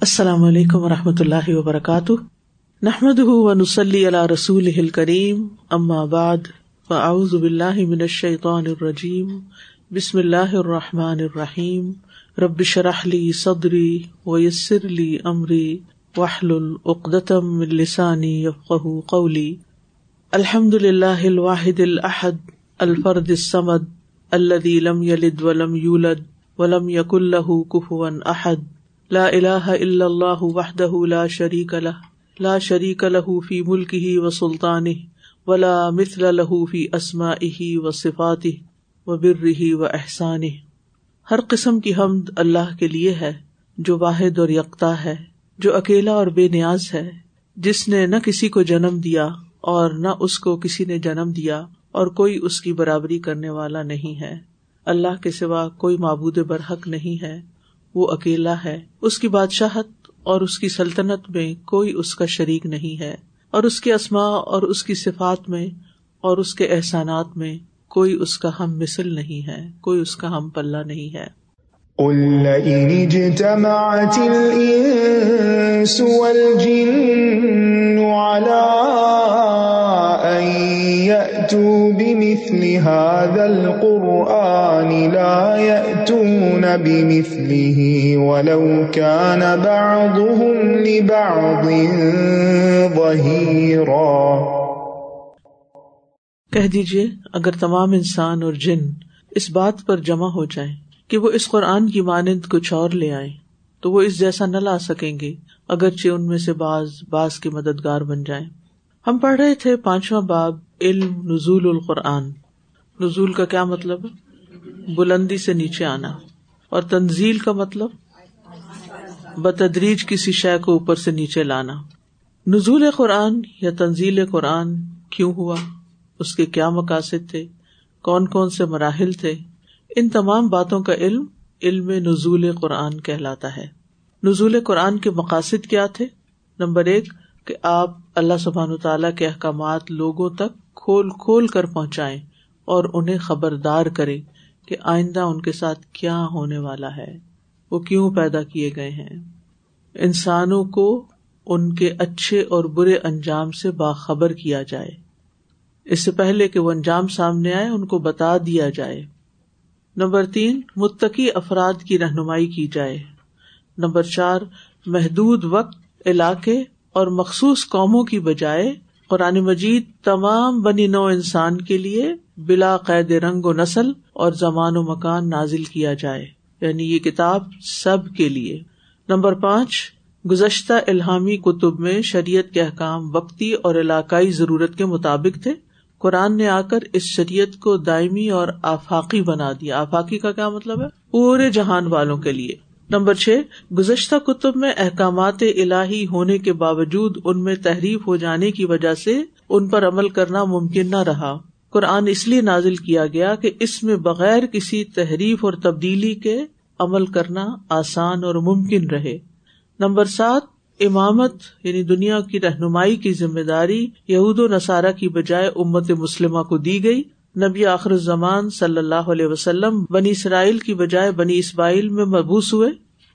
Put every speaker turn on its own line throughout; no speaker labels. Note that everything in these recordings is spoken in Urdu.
السلام علیکم و رحمۃ اللہ وبرکاتہ۔ نحمد ونسلی علی رسول کریم بعد، فاعوذ باللہ من الشیطان الرجیم، بسم اللہ الرحمٰن الرحیم۔ رب شرحلی صدری ویسر علی عمری وحل العقدم السانی یفق قولی۔ الحمد للہ الواحد الحد الفرد الصمد الدی لم یلد ولم یولد ولم یق اللہ کفون احد۔ لا الہ الا اللہ وحدہ لا شریک له لا شریک له فی ملکہ و سلطانہ، ولا مثل له فی اسمائہ و صفاتہ و برہ و احسانہ۔ ہر قسم کی حمد اللہ کے لیے ہے، جو واحد اور یکتا ہے، جو اکیلا اور بے نیاز ہے۔ جس نے نہ کسی کو جنم دیا اور نہ اس کو کسی نے جنم دیا، اور کوئی اس کی برابری کرنے والا نہیں ہے۔ اللہ کے سوا کوئی معبود برحق نہیں ہے۔ وہ اکیلا ہے۔ اس کی بادشاہت اور اس کی سلطنت میں کوئی اس کا شریک نہیں ہے۔ اور اس کے اسماء اور اس کی صفات میں اور اس کے احسانات میں کوئی اس کا ہم مثل نہیں ہے۔ کوئی اس کا ہم پلہ نہیں ہے۔
هذا القرآن لا يأتون بمثله ولو كان بعضهم لبعض ظهيرا۔
کہہ دیجیے اگر تمام انسان اور جن اس بات پر جمع ہو جائیں کہ وہ اس قرآن کی مانند کچھ اور لے آئے تو وہ اس جیسا نہ لا سکیں گے، اگرچہ ان میں سے باز باز کے مددگار بن جائیں۔ ہم پڑھ رہے تھے پانچواں باب علم نزول القرآن۔ نزول کا کیا مطلب؟ ہے بلندی سے نیچے آنا۔ اور تنزیل کا مطلب؟ بتدریج کسی شے کو اوپر سے نیچے لانا۔ نزول قرآن یا تنزیل قرآن کیوں ہوا؟ اس کے کیا مقاصد تھے؟ کون کون سے مراحل تھے؟ ان تمام باتوں کا علم علم نزول قرآن کہلاتا ہے۔ نزول قرآن کے مقاصد کیا تھے؟ نمبر ایک کہ آپ اللہ سبحان تعالیٰ کے احکامات لوگوں تک کھول کھول کر پہنچائے اور انہیں خبردار کرے کہ آئندہ ان کے ساتھ کیا ہونے والا ہے۔ وہ کیوں پیدا کیے گئے ہیں؟ انسانوں کو ان کے اچھے اور برے انجام سے باخبر کیا جائے۔ اس سے پہلے کہ وہ انجام سامنے آئے، ان کو بتا دیا جائے۔ نمبر تین، متقی افراد کی رہنمائی کی جائے۔ نمبر چار، محدود وقت، علاقے اور مخصوص قوموں کی بجائے قرآن مجید تمام بنی نو انسان کے لیے بلا قید رنگ و نسل اور زمان و مکان نازل کیا جائے۔ یعنی یہ کتاب سب کے لیے۔ نمبر پانچ، گزشتہ الحامی کتب میں شریعت کے احکام وقتی اور علاقائی ضرورت کے مطابق تھے۔ قرآن نے آ کر اس شریعت کو دائمی اور آفاقی بنا دیا۔ آفاقی کا کیا مطلب ہے؟ پورے جہان والوں کے لیے۔ نمبر چھ، گزشتہ کتب میں احکامات الہی ہونے کے باوجود ان میں تحریف ہو جانے کی وجہ سے ان پر عمل کرنا ممکن نہ رہا۔ قرآن اس لیے نازل کیا گیا کہ اس میں بغیر کسی تحریف اور تبدیلی کے عمل کرنا آسان اور ممکن رہے۔ نمبر سات، امامت یعنی دنیا کی رہنمائی کی ذمہ داری یہود و نصارہ کی بجائے امت مسلمہ کو دی گئی۔ نبی آخر الزمان صلی اللہ علیہ وسلم بنی اسرائیل کی بجائے بنی اسماعیل میں محبوس ہوئے۔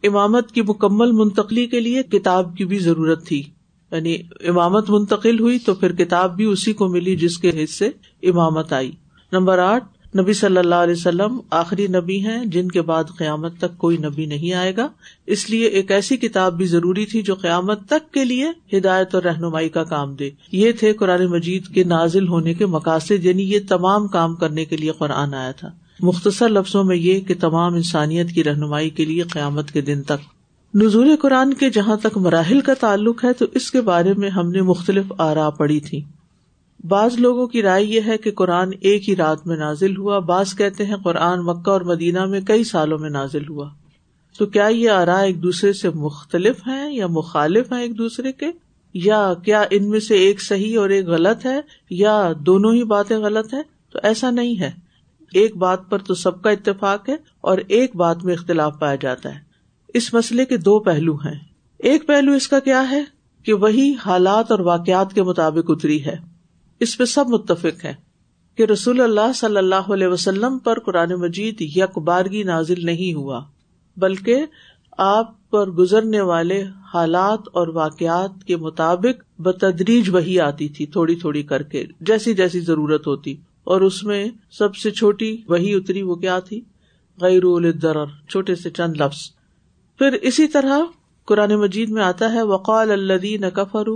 امامت کی مکمل منتقلی کے لیے کتاب کی بھی ضرورت تھی۔ یعنی امامت منتقل ہوئی تو پھر کتاب بھی اسی کو ملی جس کے حصے امامت آئی۔ نمبر آٹھ نبی صلی اللہ علیہ وسلم آخری نبی ہیں جن کے بعد قیامت تک کوئی نبی نہیں آئے گا۔ اس لیے ایک ایسی کتاب بھی ضروری تھی جو قیامت تک کے لیے ہدایت اور رہنمائی کا کام دے۔ یہ تھے قرآن مجید کے نازل ہونے کے مقاصد یعنی یہ تمام کام کرنے کے لیے قرآن آیا تھا۔ مختصر لفظوں میں یہ کہ تمام انسانیت کی رہنمائی کے لیے قیامت کے دن تک۔ نزول قرآن کے جہاں تک مراحل کا تعلق ہے، تو اس کے بارے میں ہم نے مختلف آرا پڑی تھی بعض لوگوں کی رائے یہ ہے کہ قرآن ایک ہی رات میں نازل ہوا۔ بعض کہتے ہیں قرآن مکہ اور مدینہ میں کئی سالوں میں نازل ہوا۔ تو کیا یہ آرا ایک دوسرے سے مختلف ہیں یا مخالف ہیں ایک دوسرے کے؟ یا کیا ان میں سے ایک صحیح اور ایک غلط ہے؟ یا دونوں ہی باتیں غلط ہے تو ایسا نہیں ہے۔ ایک بات پر تو سب کا اتفاق ہے اور ایک بات میں اختلاف پایا جاتا ہے۔ اس مسئلے کے دو پہلو ہیں۔ ایک پہلو اس کا کیا ہے کہ وہی حالات اور واقعات کے مطابق اتری ہے۔ اس پہ سب متفق ہے کہ رسول اللہ صلی اللہ علیہ وسلم پر قرآن مجید یک بارگی نازل نہیں ہوا، بلکہ آپ پر گزرنے والے حالات اور واقعات کے مطابق بتدریج وہی آتی تھی تھوڑی تھوڑی کر کے، جیسی جیسی ضرورت ہوتی۔ اور اس میں سب سے چھوٹی وہی اتری وہ کیا تھی؟ غیر الدرر چھوٹے سے چند لفظ۔ پھر اسی طرح قرآن مجید میں آتا ہے، وقال الدین کفر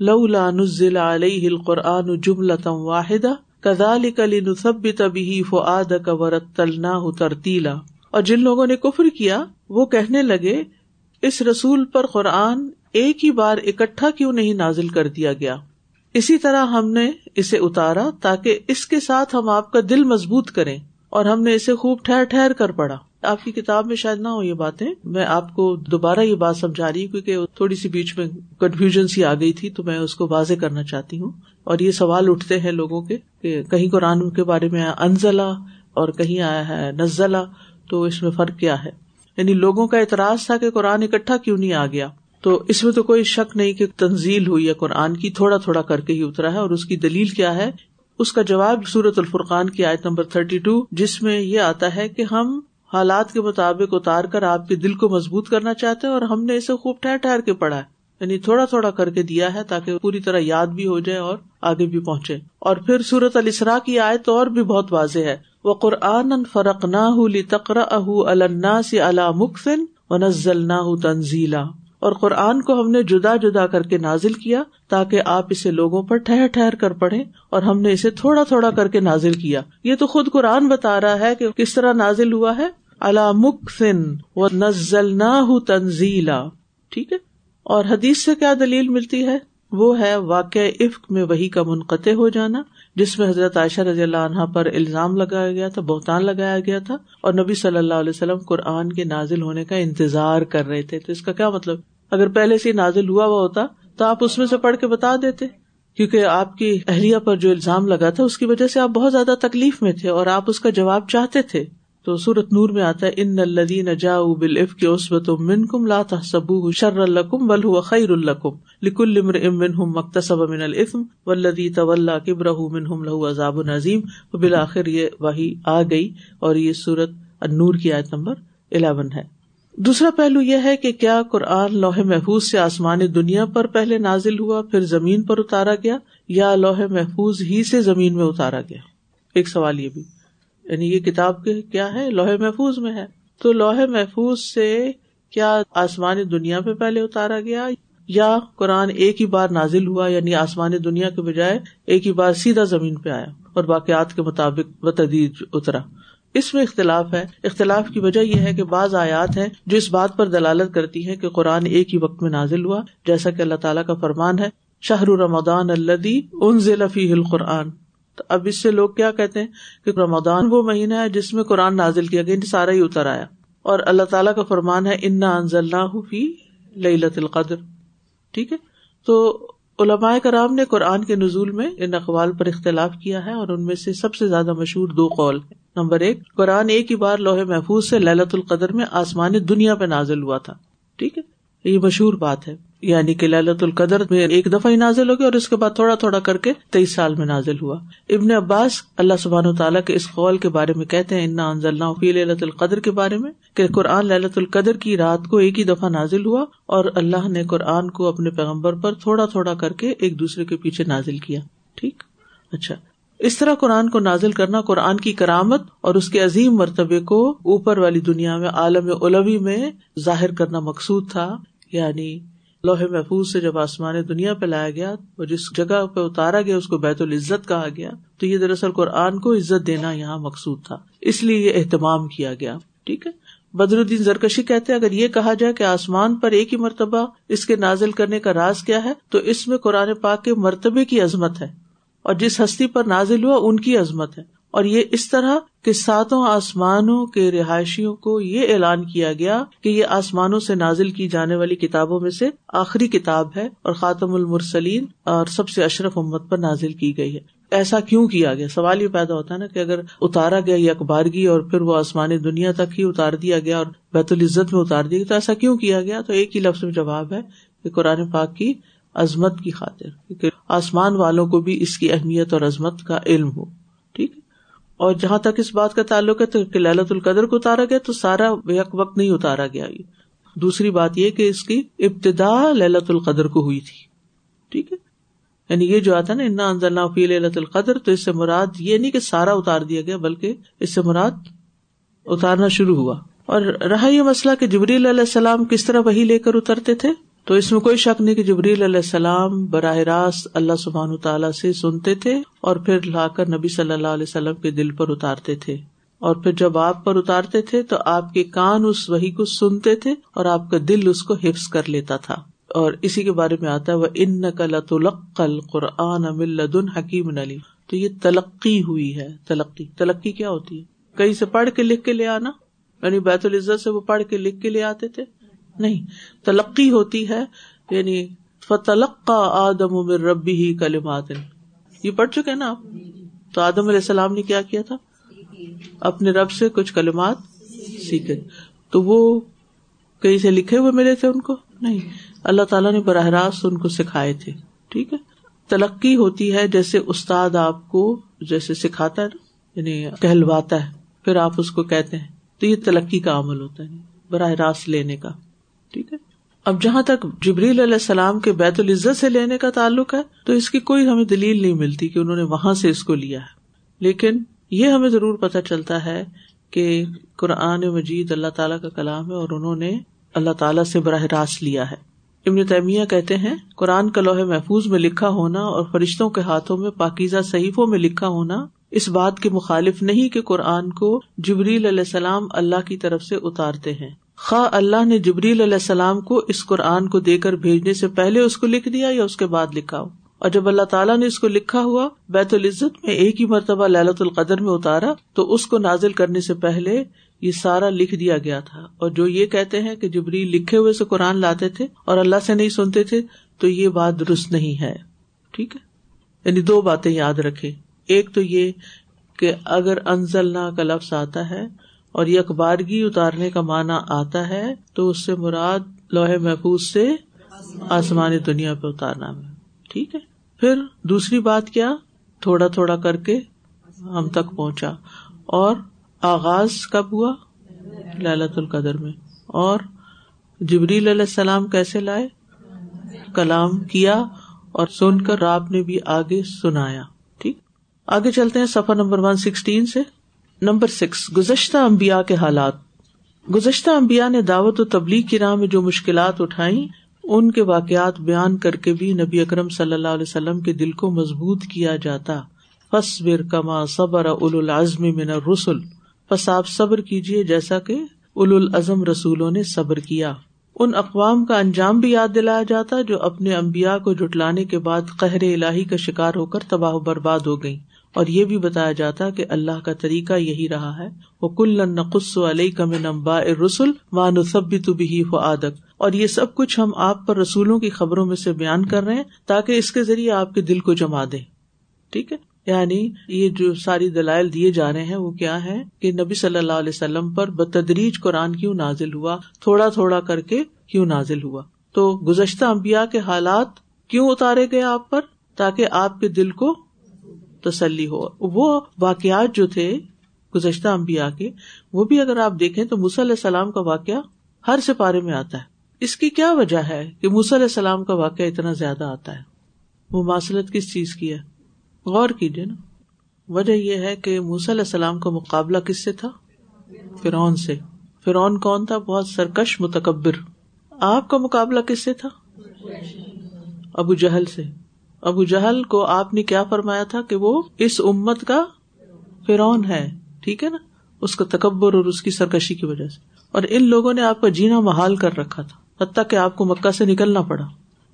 لولا نزل علیہ القرآن جملة واحدہ کذالک لنثبت به فؤادک ورتلناه ترتیلا اور جن لوگوں نے کفر کیا، وہ کہنے لگے، اس رسول پر قرآن ایک ہی بار اکٹھا کیوں نہیں نازل کر دیا گیا؟ اسی طرح ہم نے اسے اتارا تاکہ اس کے ساتھ ہم آپ کا دل مضبوط کریں، اور ہم نے اسے خوب ٹھہر ٹھہر کر پڑھا۔ آپ کی کتاب میں شاید نہ ہو یہ باتیں، میں آپ کو دوبارہ یہ بات سمجھا رہی ہوں کیونکہ تھوڑی سی بیچ میں کنفیوژن سی آ گئی تھی، تو میں اس کو واضح کرنا چاہتی ہوں۔ اور یہ سوال اٹھتے ہیں لوگوں کے کہ کہیں قرآن کے بارے میں انزلہ اور کہیں آیا ہے نزلہ، تو اس میں فرق کیا ہے؟ یعنی لوگوں کا اعتراض تھا کہ قرآن اکٹھا کیوں نہیں آ گیا۔ تو اس میں تو کوئی شک نہیں کہ تنزیل ہوئی ہے قرآن کی تھوڑا تھوڑا کر کے ہی اترا ہے، اور اس کی دلیل کیا ہے؟ اس کا جواب سورت الفرقان کی آیت نمبر تھرٹی ٹو جس میں یہ آتا ہے کہ ہم حالات کے مطابق اتار کر آپ کے دل کو مضبوط کرنا چاہتے ہیں اور ہم نے اسے خوب ٹھہر ٹھہر کے پڑھا ہے۔ یعنی تھوڑا تھوڑا کر کے دیا ہے تاکہ پوری طرح یاد بھی ہو جائے اور آگے بھی پہنچے۔ اور پھر سورت السرا کی آیت اور بھی بہت واضح ہے۔ وہ قرآن فرق نہ تقرا اہ النا سے اللہ مخن و نزل نہ تنزیلا اور قرآن کو ہم نے جدا جدا کر کے نازل کیا تاکہ آپ اسے لوگوں پر ٹھہر ٹھہر کر پڑھے اور ہم نے اسے تھوڑا تھوڑا کر کے نازل کیا۔ یہ تو خود قرآن بتا رہا ہے کہ کس طرح نازل ہوا ہے۔ اللہ و نزل نہ تنزیلا۔ ٹھیک ہے؟ اور حدیث سے کیا دلیل ملتی ہے؟ وہ ہے واقع عفق میں وہی کا منقطع ہو جانا، جس میں حضرت عائشہ رضی اللہ عنہ پر الزام لگایا گیا تھا، بہتان لگایا گیا تھا، اور نبی صلی اللہ علیہ وسلم قرآن کے نازل ہونے کا انتظار کر رہے تھے۔ تو اس کا کیا مطلب؟ اگر پہلے سے نازل ہوا ہوا ہوتا، تو آپ اس میں سے پڑھ کے بتا دیتے، کیونکہ آپ کی اہلیہ پر جو الزام لگا تھا، اس کی وجہ سے آپ بہت زیادہ تکلیف میں تھے اور آپ اس کا جواب چاہتے تھے۔ تو سورت نور میں آتا ہے ان الدین جا بل اف کے عصبت من کم لاتا سبو شر القم بل خیر القم لکل امر امن ہم مکتسب من العفم ولدی طول کبر من ہم لہو عذاب العظیم بالآخر یہ وہی آ گئی اور یہ سورت نور کی آیت نمبر الیون ہے۔ دوسرا پہلو یہ ہے کہ کیا قرآن لوہے محفوظ سے آسمان دنیا پر پہلے نازل ہوا، پھر زمین پر اتارا گیا یا لوہے محفوظ ہی سے زمین میں اتارا گیا؟ ایک سوال یہ بھی۔ یعنی یہ کتاب کے کیا ہے؟ لوہے محفوظ میں ہے۔ تو لوہے محفوظ سے کیا آسمانی دنیا پہ پہلے اتارا گیا یا قرآن ایک ہی بار نازل ہوا؟ یعنی آسمانی دنیا کے بجائے ایک ہی بار سیدھا زمین پہ آیا اور واقعات کے مطابق بتدید اترا۔ اس میں اختلاف ہے۔ اختلاف کی وجہ یہ ہے کہ بعض آیات ہیں جو اس بات پر دلالت کرتی ہے کہ قرآن ایک ہی وقت میں نازل ہوا، جیسا کہ اللہ تعالیٰ کا فرمان ہے شاہ رمضان الدی ان ضلع القرآن۔ تو اب اس سے لوگ کیا کہتے ہیں کہ رمضان وہ مہینہ ہے جس میں قرآن نازل کیا گیا سارا ہی اتر آیا۔ اور اللہ تعالیٰ کا فرمان ہے، انا انزل فی لت القدر ٹھیک ہے؟ تو علماء کرام نے قرآن کے نزول میں ان اقوال پر اختلاف کیا ہے اور ان میں سے سب سے زیادہ مشہور دو قول ہے نمبر ایک، قرآن ایک ہی بار لوہے محفوظ سے للت القدر میں آسمان دنیا پہ نازل ہوا تھا۔ ٹھیک ہے؟ یہ مشہور بات ہے۔ یعنی کہ للت القدر میں ایک دفعہ ہی نازل ہو گیا اور اس کے بعد تھوڑا تھوڑا کر کے تیئیس سال میں نازل ہوا۔ ابن عباس اللہ سبحان تعالیٰ کے اس قول کے بارے میں کہتے ہیں، انا انزل فی للت القدر کے بارے میں کہ قرآن للت القدر کی رات کو ایک ہی دفعہ نازل ہوا اور اللہ نے قرآن کو اپنے پیغمبر پر تھوڑا تھوڑا کر کے ایک دوسرے کے پیچھے نازل کیا۔ ٹھیک؟ اچھا۔ اس طرح قرآن کو نازل کرنا قرآن کی کرامت اور اس کے عظیم مرتبے کو اوپر والی دنیا میں، عالم اولوی میں ظاہر کرنا مقصود تھا۔ یعنی لوہے محفوظ سے جب آسمان دنیا پہ لایا گیا اور جس جگہ پہ اتارا گیا اس کو بیت العزت کہا گیا، تو یہ دراصل قرآن کو عزت دینا یہاں مقصود تھا۔ اس لیے یہ اہتمام کیا گیا۔ ٹھیک ہے؟ بدر الدین زرکشی کہتے اگر یہ کہا جائے کہ آسمان پر ایک ہی مرتبہ اس کے نازل کرنے کا راز کیا ہے، تو اس میں قرآن پاک کے مرتبے کی عظمت ہے۔ اور جس ہستی پر نازل ہوا، ان کی عظمت ہے۔ اور یہ اس طرح کہ ساتوں آسمانوں کے رہائشیوں کو یہ اعلان کیا گیا کہ یہ آسمانوں سے نازل کی جانے والی کتابوں میں سے آخری کتاب ہے اور خاتم المرسلین اور سب سے اشرف امت پر نازل کی گئی ہے۔ ایسا کیوں کیا گیا؟ سوال یہ پیدا ہوتا ہے نا کہ اگر اتارا گیا یہ اخبارگی اور پھر وہ آسمانی دنیا تک ہی اتار دیا گیا اور بیت العزت میں اتار دیا گیا، تو ایسا کیوں کیا گیا؟ تو ایک ہی لفظ میں جواب ہے کہ قرآن پاک کی عظمت کی خاطر، کیونکہ آسمان والوں کو بھی اس کی اہمیت اور عظمت کا علم ہو۔ اور جہاں تک اس بات کا تعلق ہے تو للت القدر کو اتارا گیا تو سارا یک وقت نہیں اتارا گیا دوسری بات یہ کہ اس کی ابتدا للت القدر کو ہوئی تھی۔ ٹھیک ہے؟ یعنی یہ جو آتا نا، انا فی للت القدر، تو اس سے مراد یہ نہیں کہ سارا اتار دیا گیا، بلکہ اس سے مراد اتارنا شروع ہوا۔ اور رہا یہ مسئلہ کہ جبریل علیہ السلام کس طرح وہی لے کر اترتے تھے؟ تو اس میں کوئی شک نہیں کہ جبریل علیہ السلام براہ راست اللہ سبحان تعالیٰ سے سنتے تھے اور پھر لا کر نبی صلی اللہ علیہ وسلم کے دل پر اتارتے تھے۔ اور پھر جب آپ پر اتارتے تھے تو آپ کے کان اس وہی کو سنتے تھے اور آپ کا دل اس کو حفظ کر لیتا تھا۔ اور اسی کے بارے میں آتا ہے وہ ان نقل تلقل قرآن ملدن حکیم علی تو یہ تلقی ہوئی ہے، تلقی۔ تلقی کیا ہوتی ہے؟ کہیں سے پڑھ کے لکھ کے لے آنا؟ یعنی بیت العزت سے وہ پڑھ کے لکھ کے لے آتے تھے؟ نہیں، تلقی ہوتی ہے یعنی فتلقا آدم ربی ہی کلمات یہ پڑھ چکے نا آپ؟ تو آدم علیہ السلام نے کیا کیا تھا؟ اپنے رب سے کچھ کلمات سیکھے۔ تو وہ کہیں سے لکھے ہوئے ملے تھے ان کو؟ نہیں۔ اللہ تعالیٰ نے براہ راست ان کو سکھائے تھے۔ ٹھیک ہے۔ تلقی ہوتی ہے جیسے استاد آپ کو جیسے سکھاتا ہے نا یعنی کہلواتا ہے، پھر آپ اس کو کہتے ہیں۔ تو یہ تلقی کا عمل ہوتا ہے براہ راست لینے کا۔ ٹھیک ہے۔ اب جہاں تک جبریل علیہ السلام کے بیت العزت سے لینے کا تعلق ہے، تو اس کی کوئی ہمیں دلیل نہیں ملتی کہ انہوں نے وہاں سے اس کو لیا ہے۔ لیکن یہ ہمیں ضرور پتہ چلتا ہے کہ قرآن مجید اللہ تعالیٰ کا کلام ہے اور انہوں نے اللہ تعالیٰ سے براہ راست لیا ہے۔ ابن تیمیہ کہتے ہیں، قرآن کا لوہے محفوظ میں لکھا ہونا اور فرشتوں کے ہاتھوں میں پاکیزہ صحیفوں میں لکھا ہونا اس بات کے مخالف نہیں کہ قرآن کو جبریل علیہ السلام اللہ کی طرف سے اتارتے ہیں۔ خواہ اللہ نے جبریل علیہ السلام کو اس قرآن کو دے کر بھیجنے سے پہلے اس کو لکھ دیا یا اس کے بعد لکھا ہو۔ اور جب اللہ تعالیٰ نے اس کو لکھا ہوا بیت العزت میں ایک ہی مرتبہ للت القدر میں اتارا، تو اس کو نازل کرنے سے پہلے یہ سارا لکھ دیا گیا تھا۔ اور جو یہ کہتے ہیں کہ جبری لکھے ہوئے سے قرآن لاتے تھے اور اللہ سے نہیں سنتے تھے، تو یہ بات درست نہیں ہے۔ ٹھیک ہے؟ یعنی دو باتیں یاد رکھے ایک تو یہ کہ اگر انزل نا کا لفظ آتا ہے اور یہ اخبارگی اتارنے کا معنی آتا ہے، تو اس سے مراد لوہے محفوظ سے آسمانی دنیا پہ اتارنا میں ٹھیک ہے۔ پھر دوسری بات کیا؟ تھوڑا تھوڑا کر کے ہم تک پہنچا۔ اور آغاز کب ہوا؟ للت القدر میں۔ اور جبریل علیہ السلام کیسے لائے؟ کلام کیا اور سن کر آپ نے بھی آگے سنایا۔ ٹھیک۔ آگے چلتے ہیں سفر نمبر ون سکسٹین سے۔ نمبر سکس، گزشتہ امبیا کے حالات۔ گزشتہ امبیا نے دعوت و تبلیغ کی راہ میں جو مشکلات اٹھائی ان کے واقعات بیان کر کے بھی نبی اکرم صلی اللہ علیہ وسلم کے دل کو مضبوط کیا جاتا۔ فصبر کما صبر اول العزم من رسول بس آپ صبر کیجیے جیسا کہ اول العزم رسولوں نے صبر کیا۔ ان اقوام کا انجام بھی یاد دلایا جاتا، جو اپنے امبیا کو جٹلانے کے بعد قہر الہی کا شکار ہو کر تباہ و برباد ہو گئی اور یہ بھی بتایا جاتا کہ اللہ کا طریقہ یہی رہا ہے وہ کل نقص علیہ کم نمبا رسول مانوسبی تو بھی ہو آدک اور یہ سب کچھ ہم آپ پر رسولوں کی خبروں میں سے بیان کر رہے ہیں تاکہ اس کے ذریعے آپ کے دل کو جما دے ٹھیک ہے؟ یعنی یہ جو ساری دلائل دیے جا رہے ہیں، وہ کیا ہے کہ نبی صلی اللہ علیہ وسلم پر بتدریج قرآن کیوں نازل ہوا؟ تھوڑا تھوڑا کر کے کیوں نازل ہوا؟ تو گزشتہ امبیا کے حالات کیوں اتارے گئے آپ پر تاکہ آپ کے دل کو تسلی ہو۔ وہ واقعات جو تھے گزشتہ امبیا کے، وہ بھی اگر آپ دیکھیں تو علیہ السلام کا واقعہ ہر سپارے میں آتا ہے۔ اس کی کیا وجہ ہے کہ علیہ السلام کا واقعہ اتنا زیادہ آتا ہے؟ وہ ماسلت کس چیز کی ہے؟ غور کیجیے نا۔ وجہ یہ ہے کہ علیہ السلام کا مقابلہ کس سے تھا؟ فرعون سے۔ فرعون کون تھا؟ بہت سرکش، متکبر۔ آپ کا مقابلہ کس سے تھا؟ ابو جہل سے۔ ابو جہل کو آپ نے کیا فرمایا تھا کہ وہ اس امت کا فرون ہے، ٹھیک ہے نا؟ اس کا تکبر اور اس کی سرکشی کی وجہ سے۔ اور ان لوگوں نے آپ کا جینا محال کر رکھا تھا، حتیٰ کہ آپ کو مکہ سے نکلنا پڑا۔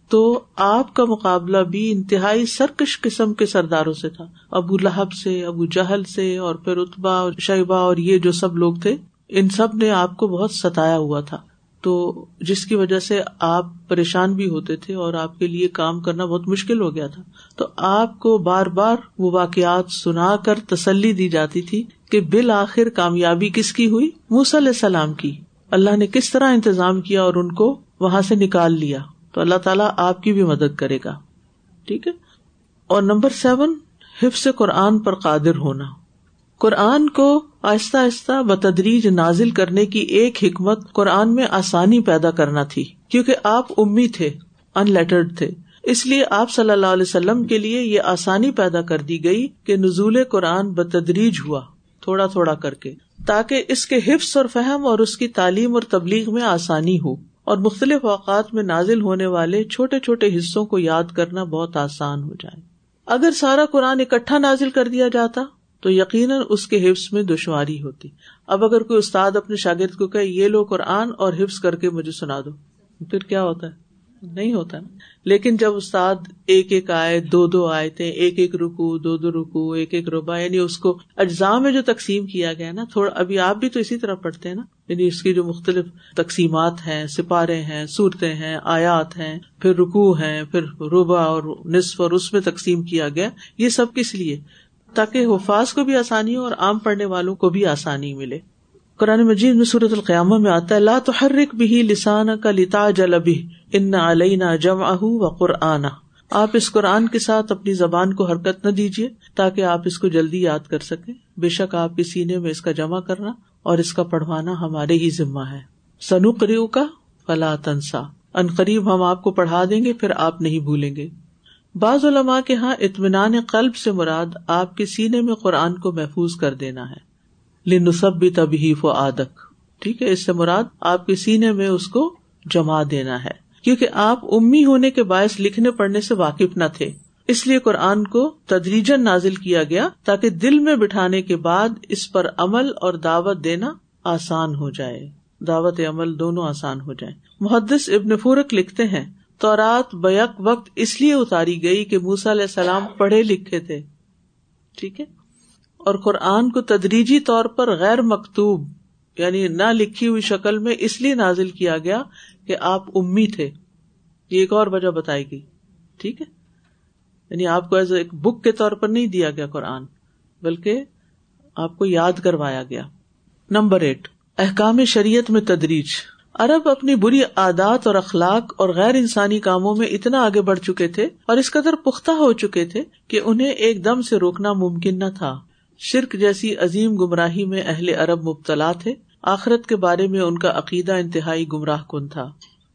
تو آپ کا مقابلہ بھی انتہائی سرکش قسم کے سرداروں سے تھا۔ ابو لہب سے، ابو جہل سے اور پھر اتبا اور شیبا اور یہ جو سب لوگ تھے، ان سب نے آپ کو بہت ستایا ہوا تھا۔ تو جس کی وجہ سے آپ پریشان بھی ہوتے تھے اور آپ کے لیے کام کرنا بہت مشکل ہو گیا تھا۔ تو آپ کو بار بار وہ واقعات سنا کر تسلی دی جاتی تھی کہ بالآخر کامیابی کس کی ہوئی؟ علیہ السلام کی۔ اللہ نے کس طرح انتظام کیا اور ان کو وہاں سے نکال لیا؟ تو اللہ تعالیٰ آپ کی بھی مدد کرے گا۔ ٹھیک ہے؟ اور نمبر سیون، حفظ قرآن پر قادر ہونا۔ قرآن کو آہستہ آہستہ بتدریج نازل کرنے کی ایک حکمت قرآن میں آسانی پیدا کرنا تھی، کیونکہ آپ امی تھے ان لیٹرڈ تھے۔ اس لیے آپ صلی اللہ علیہ وسلم کے لیے یہ آسانی پیدا کر دی گئی کہ نزول قرآن بتدریج ہوا، تھوڑا تھوڑا کر کے، تاکہ اس کے حفظ اور فہم اور اس کی تعلیم اور تبلیغ میں آسانی ہو۔ اور مختلف اوقات میں نازل ہونے والے چھوٹے چھوٹے حصوں کو یاد کرنا بہت آسان ہو جائے۔ اگر سارا قرآن اکٹھا نازل کر دیا جاتا تو یقیناً اس کے حفظ میں دشواری ہوتی۔ اب اگر کوئی استاد اپنے شاگرد کو کہ یہ لو قرآن اور حفظ کر کے مجھے سنا دو، پھر کیا ہوتا ہے؟ نہیں ہوتا نا۔ لیکن جب استاد ایک ایک آئے دو دو آئے تھے ایک ایک رکو دو دو رکو ایک ایک روبا یعنی اس کو اجزاء میں جو تقسیم کیا گیا نا، تھوڑا ابھی آپ بھی تو اسی طرح پڑھتے ہیں نا۔ یعنی اس کی جو مختلف تقسیمات ہیں، سپارے ہیں، صورتیں ہیں، آیات ہیں، پھر رکو ہیں، پھر روبا اور نصف اور اس میں تقسیم کیا گیا، یہ سب کس لیے؟ تاکہ حفاظ کو بھی آسانی ہو اور عام پڑھنے والوں کو بھی آسانی ملے۔ قرآن مجید میں صورت القیامہ میں آتا ہے، لا تحرک بھی لسان کا لتا جلبی ان علینا جم اہ و قرآن آپ اس قرآن کے ساتھ اپنی زبان کو حرکت نہ دیجیے تاکہ آپ اس کو جلدی یاد کر سکیں۔ بے شک آپ کے سینے میں اس کا جمع کرنا اور اس کا پڑھوانا ہمارے ہی ذمہ ہے۔ سنو کریو کا فلا تنسا۔ ان قریب ہم آپ کو پڑھا دیں گے، پھر آپ نہیں بھولیں گے۔ بعض علماء کے یہاں اطمینان قلب سے مراد آپ کے سینے میں قرآن کو محفوظ کر دینا ہے۔ لنسب بھی تبھی و آدک ٹھیک ہے، اس سے مراد آپ کے سینے میں اس کو جما دینا ہے۔ کیونکہ آپ امی ہونے کے باعث لکھنے پڑھنے سے واقف نہ تھے۔ اس لیے قرآن کو تدریجن نازل کیا گیا تاکہ دل میں بٹھانے کے بعد اس پر عمل اور دعوت دینا آسان ہو جائے۔ دعوت عمل دونوں آسان ہو جائے محدث ابن فورک لکھتے ہیں تورات بیک وقت اس لیے اتاری گئی کہ موسا علیہ السلام پڑھے لکھے تھے۔ ٹھیک ہے؟ اور قرآن کو تدریجی طور پر غیر مکتوب یعنی نہ لکھی ہوئی شکل میں اس لیے نازل کیا گیا کہ آپ امی تھے۔ یہ ایک اور وجہ بتائی گئی۔ ٹھیک ہے؟ یعنی آپ کو ایز ایک بک کے طور پر نہیں دیا گیا قرآن، بلکہ آپ کو یاد کروایا گیا۔ نمبر ایٹ، احکام شریعت میں تدریج۔ ارب اپنی بری عادات اور اخلاق اور غیر انسانی کاموں میں اتنا آگے بڑھ چکے تھے اور اس قدر پختہ ہو چکے تھے کہ انہیں ایک دم سے روکنا ممکن نہ تھا۔ شرک جیسی عظیم گمراہی میں اہل ارب مبتلا تھے۔ آخرت کے بارے میں ان کا عقیدہ انتہائی گمراہ کن تھا۔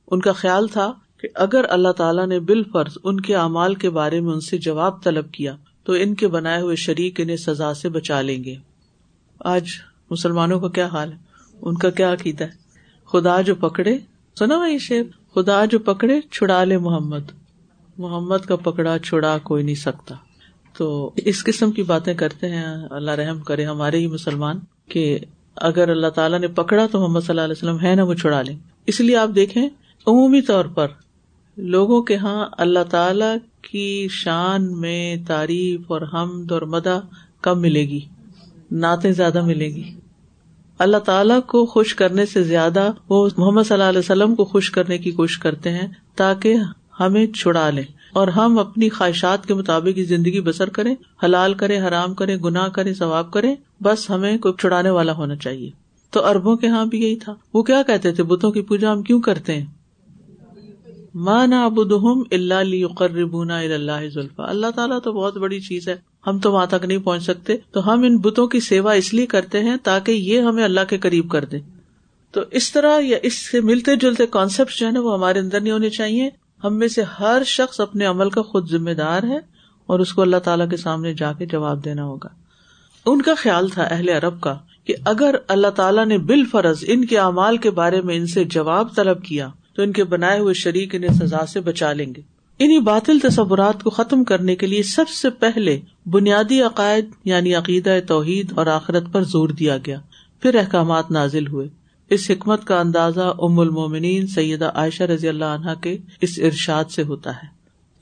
ان کا خیال تھا کہ اگر اللہ تعالیٰ نے بال فرض ان کے اعمال کے بارے میں ان سے جواب طلب کیا، تو ان کے بنائے ہوئے شریک انہیں سزا سے بچا لیں گے۔ آج مسلمانوں کا کیا حال ہے؟ ان کا کیا عقیدہ ہے؟ خدا جو پکڑے، سنا بھائی شیر خدا جو پکڑے، چھڑا لے محمد۔ محمد کا پکڑا، چھڑا کوئی نہیں سکتا۔ تو اس قسم کی باتیں کرتے ہیں، اللہ رحم کرے ہمارے ہی مسلمان، کہ اگر اللہ تعالیٰ نے پکڑا تو محمد صلی اللہ علیہ وسلم ہے نا وہ چھڑا لیں۔ اس لیے آپ دیکھیں، عمومی طور پر لوگوں کے یہاں اللہ تعالی کی شان میں تعریف اور حمد اور مدہ کم ملے گی، نعتیں زیادہ ملے گی۔ اللہ تعالیٰ کو خوش کرنے سے زیادہ وہ محمد صلی اللہ علیہ وسلم کو خوش کرنے کی کوشش کرتے ہیں تاکہ ہمیں چھڑا لیں اور ہم اپنی خواہشات کے مطابق زندگی بسر کریں، حلال کریں، حرام کریں، گناہ کریں، ثواب کریں، بس ہمیں کوئی چھڑانے والا ہونا چاہیے۔ تو اربوں کے یہاں بھی یہی تھا۔ وہ کیا کہتے تھے؟ بتوں کی پوجا ہم کیوں کرتے ہیں؟ ماں نہ اللہ قربونا اللہ ذلفا اللہ تعالیٰ تو بہت بڑی چیز ہے۔ ہم تو وہاں تک نہیں پہنچ سکتے۔ تو ہم ان بتوں کی سیوا اس لیے کرتے ہیں تاکہ یہ ہمیں اللہ کے قریب کر دے تو اس طرح یا اس سے ملتے جلتے کانسیپٹ جو ہے نا وہ ہمارے اندر نہیں ہونے چاہیے۔ ہم میں سے ہر شخص اپنے عمل کا خود ذمہ دار ہے اور اس کو اللہ تعالیٰ کے سامنے جا کے جواب دینا ہوگا۔ ان کا خیال تھا اہل عرب کا کہ اگر اللہ تعالیٰ نے بال فرض ان کے اعمال کے بارے میں ان سے جواب طلب کیا تو ان کے بنائے ہوئے شریک انہیں سزا سے بچا لیں گے۔ انہیں باطل تصورات کو ختم کرنے کے لیے سب سے پہلے بنیادی عقائد یعنی عقیدہ توحید اور آخرت پر زور دیا گیا۔ پھر احکامات نازل ہوئے۔ اس حکمت کا اندازہ ام المومنین سیدہ عائشہ رضی اللہ عنہ کے اس ارشاد سے ہوتا ہے۔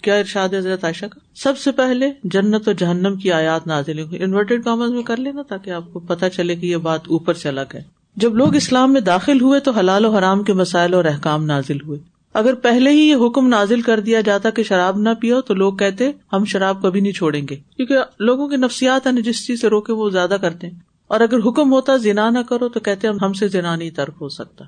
کیا ارشاد حضرت عائشہ کا؟ سب سے پہلے جنت اور جہنم کی آیات نازل ہوئی۔ انورٹیڈ کامن میں کر لینا تاکہ آپ کو پتا چلے کہ یہ بات اوپر سے الگ ہے جب لوگ اسلام میں داخل ہوئے تو حلال و حرام کے مسائل اور احکام نازل ہوئے۔ اگر پہلے ہی یہ حکم نازل کر دیا جاتا کہ شراب نہ پیو تو لوگ کہتے ہم شراب کبھی نہیں چھوڑیں گے، کیونکہ لوگوں کے نفسیات ہیں، جس چیز سے روکے وہ زیادہ کرتے ہیں۔ اور اگر حکم ہوتا زنا نہ کرو تو کہتے ہم سے زنا نہیں ترک ہو سکتا۔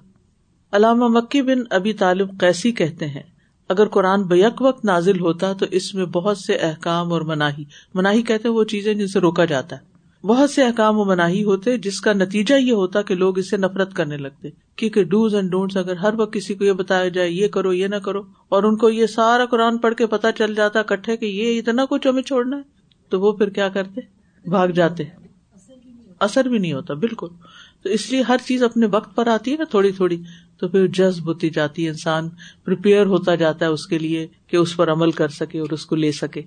علامہ مکی بن ابھی طالب کیسی کہتے ہیں، اگر قرآن بیک وقت نازل ہوتا تو اس میں بہت سے احکام اور مناہی مناہی کہتے وہ چیزیں جن سے روکا جاتا ہے۔ بہت سے احکام و مناہی ہوتے جس کا نتیجہ یہ ہوتا کہ لوگ اسے نفرت کرنے لگتے۔ کیونکہ ڈوز اینڈ ڈونٹس اگر ہر وقت کسی کو یہ بتایا جائے، یہ کرو، یہ نہ کرو، اور ان کو یہ سارا قرآن پڑھ کے پتا چل جاتا کٹھے کہ یہ اتنا کچھ ہمیں چھوڑنا ہے، تو وہ پھر کیا کرتے؟ بھاگ جاتے۔ اثر بھی نہیں ہوتا، بالکل۔ تو اس لیے ہر چیز اپنے وقت پر آتی ہے نا، تھوڑی تھوڑی۔ تو پھر جذب ہوتی جاتی ہے انسان ہوتا جاتا ہے اس کے لیے کہ اس پر عمل کر سکے اور اس کو لے سکے۔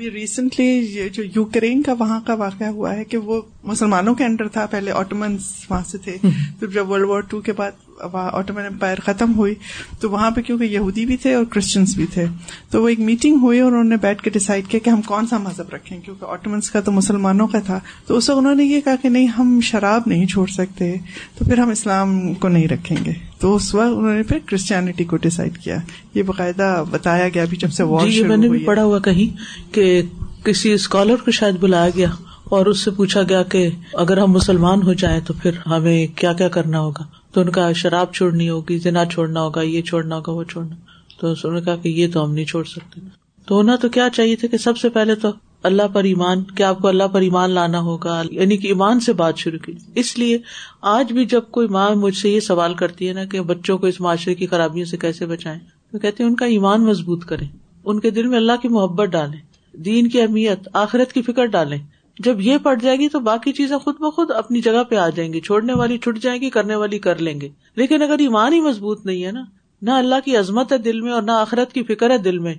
ابھی ریسنٹلی یہ جو یوکرین کا وہاں کا واقعہ ہوا ہے کہ وہ مسلمانوں کے انڈر تھا پہلے آٹومنس وہاں سے تھے پھر جب ورلڈ وار ٹو کے بعد آٹومن امپائر ختم ہوئی تو وہاں پہ کیونکہ یہودی بھی تھے اور کرسچنس بھی تھے۔ تو وہ ایک میٹنگ ہوئی اور انہوں نے بیٹھ کے ڈسائڈ کیا کہ ہم کون سا مذہب رکھیں کیونکہ آٹومنس کا تو مسلمانوں کا تھا۔ تو اس وقت انہوں نے یہ کہا کہ نہیں ہم شراب نہیں چھوڑ سکتے تو پھر ہم اسلام کو نہیں رکھیں گے۔ تو اس وقت انہوں نے پھر کرسچینٹی کو ڈسائڈ کیا۔ یہ باقاعدہ بتایا گیا ابھی جب سے
جی میں نے بھی پڑھا ہوا کہیں کہ کسی اسکالر کو شاید بلایا گیا اور اس سے پوچھا گیا کہ اگر ہم مسلمان ہو جائیں تو پھر ہمیں کیا کیا کرنا ہوگا؟ تو ان کا شراب چھوڑنی ہوگی جنا چھوڑنا ہوگا یہ چھوڑنا ہوگا وہ چھوڑنا۔ تو انہوں نے کہا کہ یہ تو ہم نہیں چھوڑ سکتے۔ تو ہونا تو کیا چاہیے تھا کہ سب سے پہلے تو اللہ پر ایمان کیا آپ کو اللہ پر ایمان لانا ہوگا یعنی کہ ایمان سے بات شروع کی۔ اس لیے آج بھی جب کوئی ماں مجھ سے یہ سوال کرتی ہے نا کہ بچوں کو اس معاشرے کی خرابیوں سے کیسے بچائیں، تو کہتے ہیں ان کا ایمان مضبوط کریں، ان کے دل میں اللہ کی محبت ڈالیں، دین کی اہمیت، آخرت کی فکر ڈالیں۔ جب یہ پڑ جائے گی تو باقی چیزیں خود بخود اپنی جگہ پہ آ جائیں گی، چھوڑنے والی چھٹ جائیں گی، کرنے والی کر لیں گے۔ لیکن اگر ایمان ہی مضبوط نہیں ہے نا، نہ اللہ کی عظمت ہے دل میں اور نہ آخرت کی فکر ہے دل میں۔